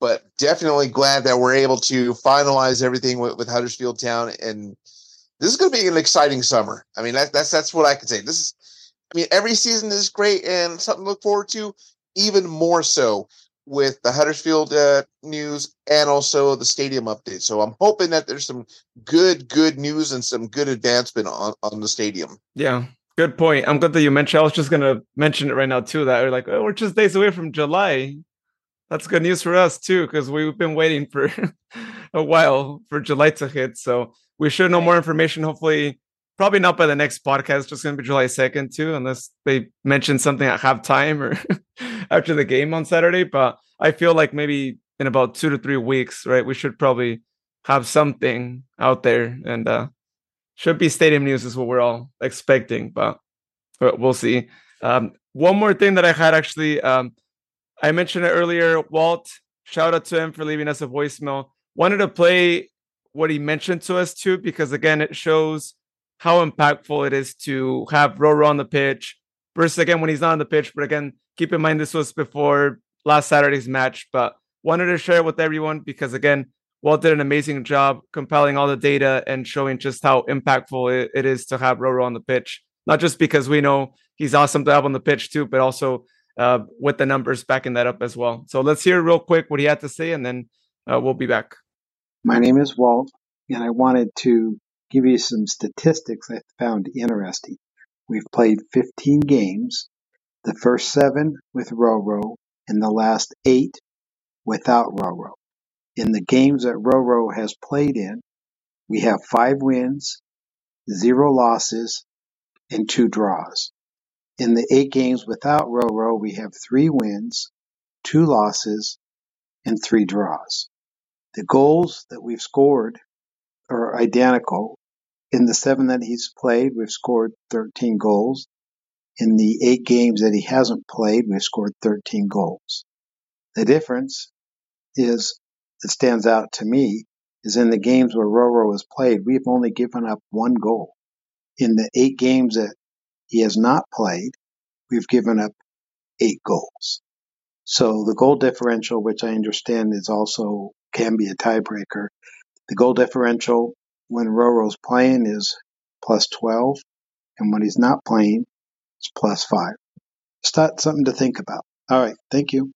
Speaker 1: but definitely glad that we're able to finalize everything with, with Huddersfield Town. And this is going to be an exciting summer. I mean, that, that's that's what I can say. This is, I mean, every season is great and something to look forward to. Even more so with the Huddersfield uh, news and also the stadium update. So I'm hoping that there's some good, good news and some good advancement on, on the stadium.
Speaker 3: Yeah, good point. I'm glad that you mentioned. I was just gonna mention it right now too. That we're like, oh, we're just days away from July that's good news for us too, because we've been waiting for a while for July to hit. So we should know more information. Hopefully, probably not by the next podcast. Just going to be July second too, unless they mention something at halftime or after the game on Saturday. But I feel like maybe in about two to three weeks, right? We should probably have something out there, and uh should be stadium news is what we're all expecting. But, but we'll see. Um, one more thing that I had actually. Um, I mentioned it earlier. Walt, shout out to him for leaving us a voicemail. Wanted to play what he mentioned to us too, because again, it shows how impactful it is to have Roro on the pitch versus again when he's not on the pitch. But again, keep in mind this was before last Saturday's match, but wanted to share it with everyone because again, Walt did an amazing job compiling all the data and showing just how impactful it, it is to have Roro on the pitch. Not just because we know he's awesome to have on the pitch too, but also uh, with the numbers backing that up as well. So let's hear real quick what he had to say, and then uh, we'll be back.
Speaker 6: My name is Walt, and I wanted to give you some statistics I found interesting. We've played 15 games, the first seven with Roro, and the last eight without Roro. In the games that Roro has played in, we have five wins, zero losses, and two draws. In the eight games without Roro, we have three wins, two losses, and three draws. The goals that we've scored are identical. In the seven that he's played, we've scored 13 goals. In the eight games that he hasn't played, we've scored 13 goals. The difference is that stands out to me is in the games where Roro has played, we've only given up one goal. In the eight games that he has not played. We've given up eight goals. So the goal differential, which I understand is also can be a tiebreaker, the goal differential when Roro's playing is plus 12, and when he's not playing, it's plus 5. It's not something to think about. All right. Thank you.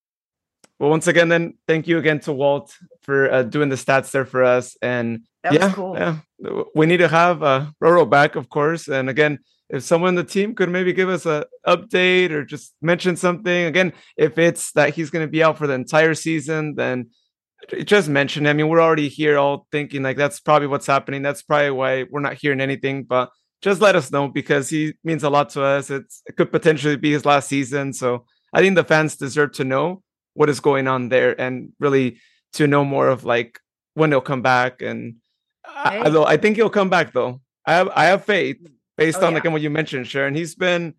Speaker 3: Well, once again, then thank you again to Walt for uh, doing the stats there for us. And
Speaker 2: that
Speaker 3: yeah,
Speaker 2: cool.
Speaker 3: yeah, we need to have uh, Roro back, of course. And again, if someone in the team could maybe give us a update or just mention something again, if it's that he's going to be out for the entire season, then just mention. I mean, we're already here all thinking like that's probably what's happening. That's probably why we're not hearing anything. But just let us know because he means a lot to us. It's it could potentially be his last season. So I think the fans deserve to know what is going on there and really to know more of like when he'll come back. And I, although I think he'll come back though. I have I have faith based oh, on yeah. like what you mentioned, Sharon. He's been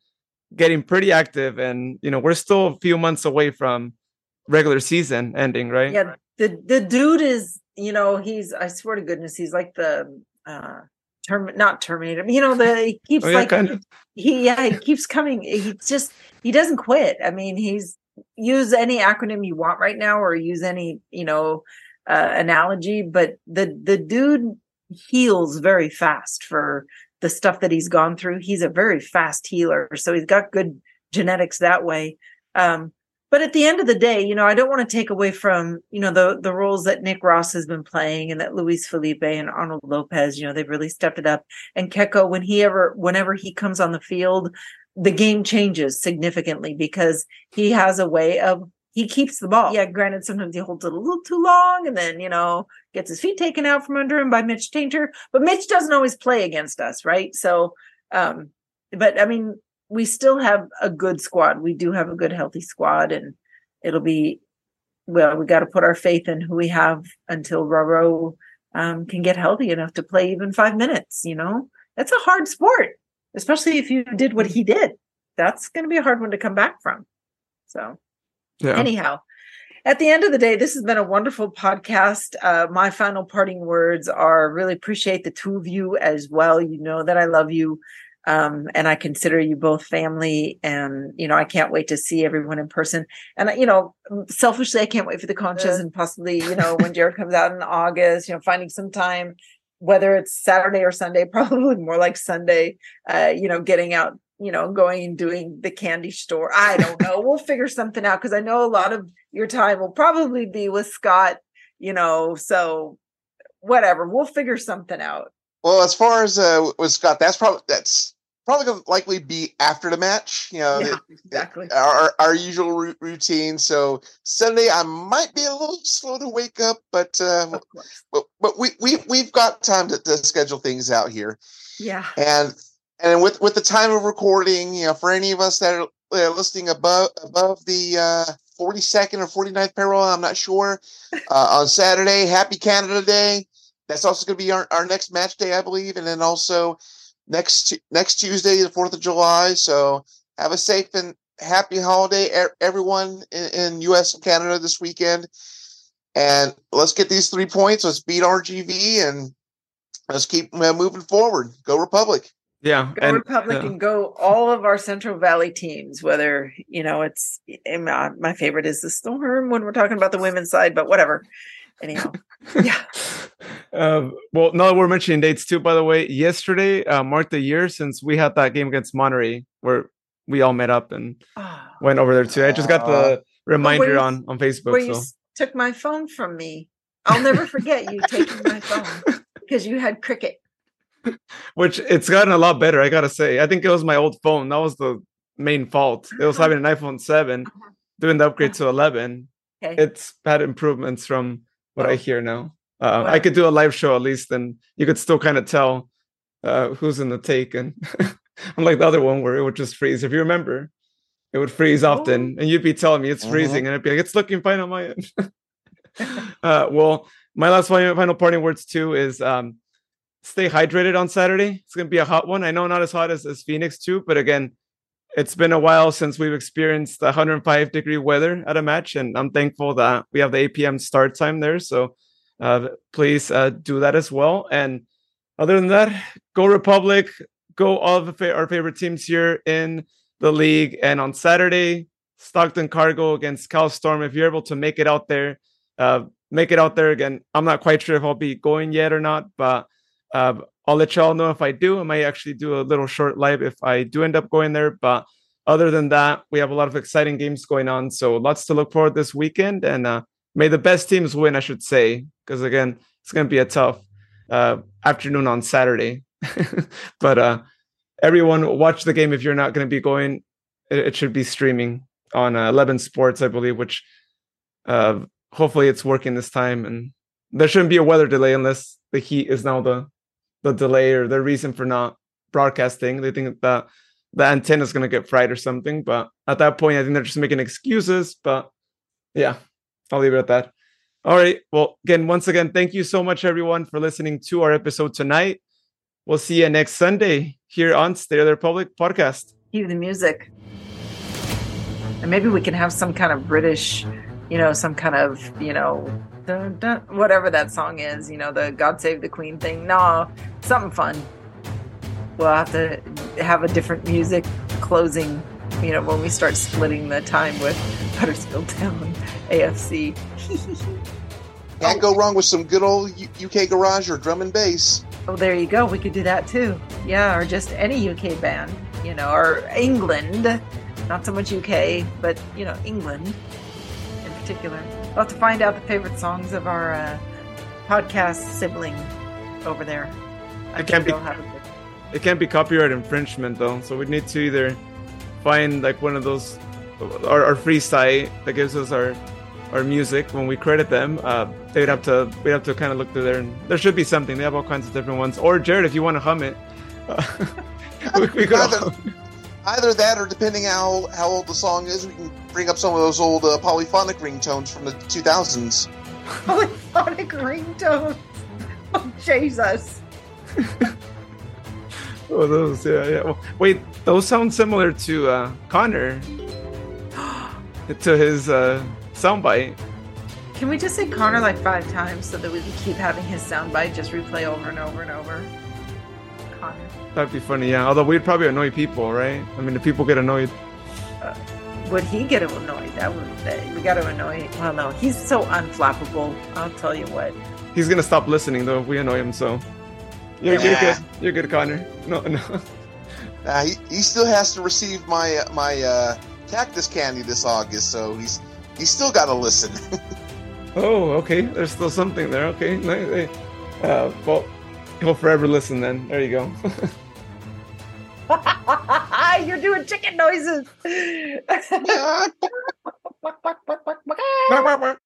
Speaker 3: getting pretty active and you know, we're still a few months away from regular season ending, right?
Speaker 2: Yeah, the the dude is, you know, he's I swear to goodness, he's like the uh term not terminator you know the he keeps oh, yeah, like kind of. he yeah he keeps coming he just he doesn't quit. I mean he's use any acronym you want right now or use any you know uh, analogy but the the dude heals very fast for the stuff that he's gone through. He's a very fast healer so he's got good genetics that way. Um but at the end of the day, you know, I don't want to take away from, you know, the the roles that Nick Ross has been playing and that Luis Felipe and Arnold Lopez, you know, they've really stepped it up. And Keko, when he ever whenever he comes on the field, the game changes significantly because he has a way of he keeps the ball. Yeah, granted, sometimes he holds it a little too long and then, you know, gets his feet taken out from under him by Mitch Taintor. But Mitch doesn't always play against us, right? So um, but I mean, we still have a good squad. We do have a good, healthy squad, and it'll be well. We got to put our faith in who we have until Roro um, can get healthy enough to play even five minutes. You know, that's a hard sport, especially if you did what he did. That's going to be a hard one to come back from. So, yeah. anyhow, at the end of the day, this has been a wonderful podcast. Uh, my final parting words are really appreciate the two of you as well. You know that I love you. Um, and I consider you both family. And, you know, I can't wait to see everyone in person. And, you know, selfishly, I can't wait for the conchas and possibly, you know, when Jared comes out in August, you know, finding some time, whether it's Saturday or Sunday, probably more like Sunday, uh, you know, getting out, you know, going and doing the candy store. I don't know. we'll figure something out because I know a lot of your time will probably be with Scott, you know, so whatever, we'll figure something out.
Speaker 1: Well, as far as uh, with Scott, that's probably that's probably going to likely be after the match. You know,
Speaker 2: yeah, exactly
Speaker 1: our our usual routine. So Sunday, I might be a little slow to wake up, but uh, but but we we we've got time to, to schedule things out here.
Speaker 2: Yeah,
Speaker 1: and and with with the time of recording, you know, for any of us that are uh, listening above above the uh, 42nd or 49th parallel, I'm not sure. Uh, on Saturday, Happy Canada Day. That's also going to be our, our next match day, I believe, and then also next next Tuesday, the Fourth of July. So have a safe and happy holiday, everyone in, in U.S. and Canada this weekend. And let's get these three points. Let's beat RGV and let's keep uh, moving forward. Go Republic.
Speaker 3: Yeah,
Speaker 2: go and, Republic and go all of our Central Valley teams. Whether you know, it's my, my favorite is the Storm when we're talking about the women's side, but whatever anyhow. Yeah.
Speaker 3: Uh, well now we're mentioning dates too by the way yesterday uh, marked a year since we had that game against monterey where we all met up and oh, went over there too. I just got the reminder you, on on facebook
Speaker 2: where so. you took my phone from me. I'll never forget you taking my phone because you had cricket.
Speaker 3: Which it's gotten a lot better i gotta say. I think it was my old phone. That was the main fault. It was having an iphone 7 uh-huh. doing the upgrade to 11 okay. it's had improvements from what I hear now. Uh, I could do a live show at least, and you could still kind of tell uh, who's in the take. And unlike the other one where it would just freeze, if you remember, it would freeze often, oh. and you'd be telling me it's uh-huh. freezing, and I'd be like, "It's looking fine on my end." uh, well, my last final, final parting words too is um, stay hydrated on Saturday. It's gonna be a hot one. I know not as hot as, as Phoenix too, but again, it's been a while since we've experienced the 105 degree weather at a match, and I'm thankful that we have the 8 p.m. start time there. So uh, please uh, do that as well. And other than that, go Republic, go all of our favorite teams here in the league. And on Saturday, Stockton Cargo against Cal Storm. If you're able to make it out there, uh, make it out there again. I'm not quite sure if I'll be going yet or not, but uh, I'll let y'all know if I do. I might actually do a little short live if I do end up going there. But other than that, we have a lot of exciting games going on. So lots to look forward this weekend. And uh, may the best teams win, I should say, because again, it's going to be a tough uh, afternoon on Saturday. but uh, everyone watch the game if you're not going to be going. It, it, should be streaming on uh, 11 Sports, I believe, which uh, hopefully it's working this time. And there shouldn't be a weather delay unless the heat is now the the delay or the reason for not broadcasting. They think that the antenna is going to get fried or something. But at that point, I think they're just making excuses. But yeah, I'll leave it at that. All right. Well, again, once again, thank you so much, everyone, for listening to our episode tonight. We'll see you next Sunday here on State of the Republic podcast.
Speaker 2: Cue the music. And maybe we can have some kind of British, you know, some kind of, you know, dun, dun, whatever that song is, you know, the God Save the Queen thing. No, something fun. We'll have to have a different music closing, you know, when we start splitting the time with Huddersfield Town AFC.
Speaker 1: Can't go wrong with some good old UK garage or drum and bass.
Speaker 2: Oh, there you go. We could do that too. Yeah, or just any UK band, you know, or England. Not so much UK, but, you know, England in particular. We'll have to find out the favorite songs of our uh, podcast sibling over there.
Speaker 3: It can't be. It can't be copyright infringement though, so we need to either find like one of those our, our free site that gives us our our music when we credit them uh, they'd have to we'd have to kind of look through there and there should be something they have all kinds of different ones or jared if you want to hum it uh,
Speaker 1: we, we could either, either, that or depending how how old the song is we can bring up some of those old uh, polyphonic ringtones from the 2000s
Speaker 2: polyphonic ringtones oh jesus
Speaker 3: oh those yeah yeah wait those sound similar to uh, conor to his uh soundbite.
Speaker 2: Can we just say Conor like five times so that we can keep having his soundbite just replay over and over and over? Conor.
Speaker 3: That'd be funny, yeah. Although we'd probably annoy people, right? I mean, if people get annoyed.
Speaker 2: Uh, would he get annoyed? That would we got to annoy. Him. Well, no, he's so unflappable. I'll tell you what.
Speaker 3: He's gonna stop listening though if we annoy him. So you're, yeah. you're good. You're good, Conor. No, no.
Speaker 1: Uh, he, he still has to receive my my uh, cactus candy this August, so he's you still got to listen.
Speaker 3: oh, okay. There's still something there. Okay. Uh, well, he'll forever listen then. There you go.
Speaker 2: You're doing chicken noises.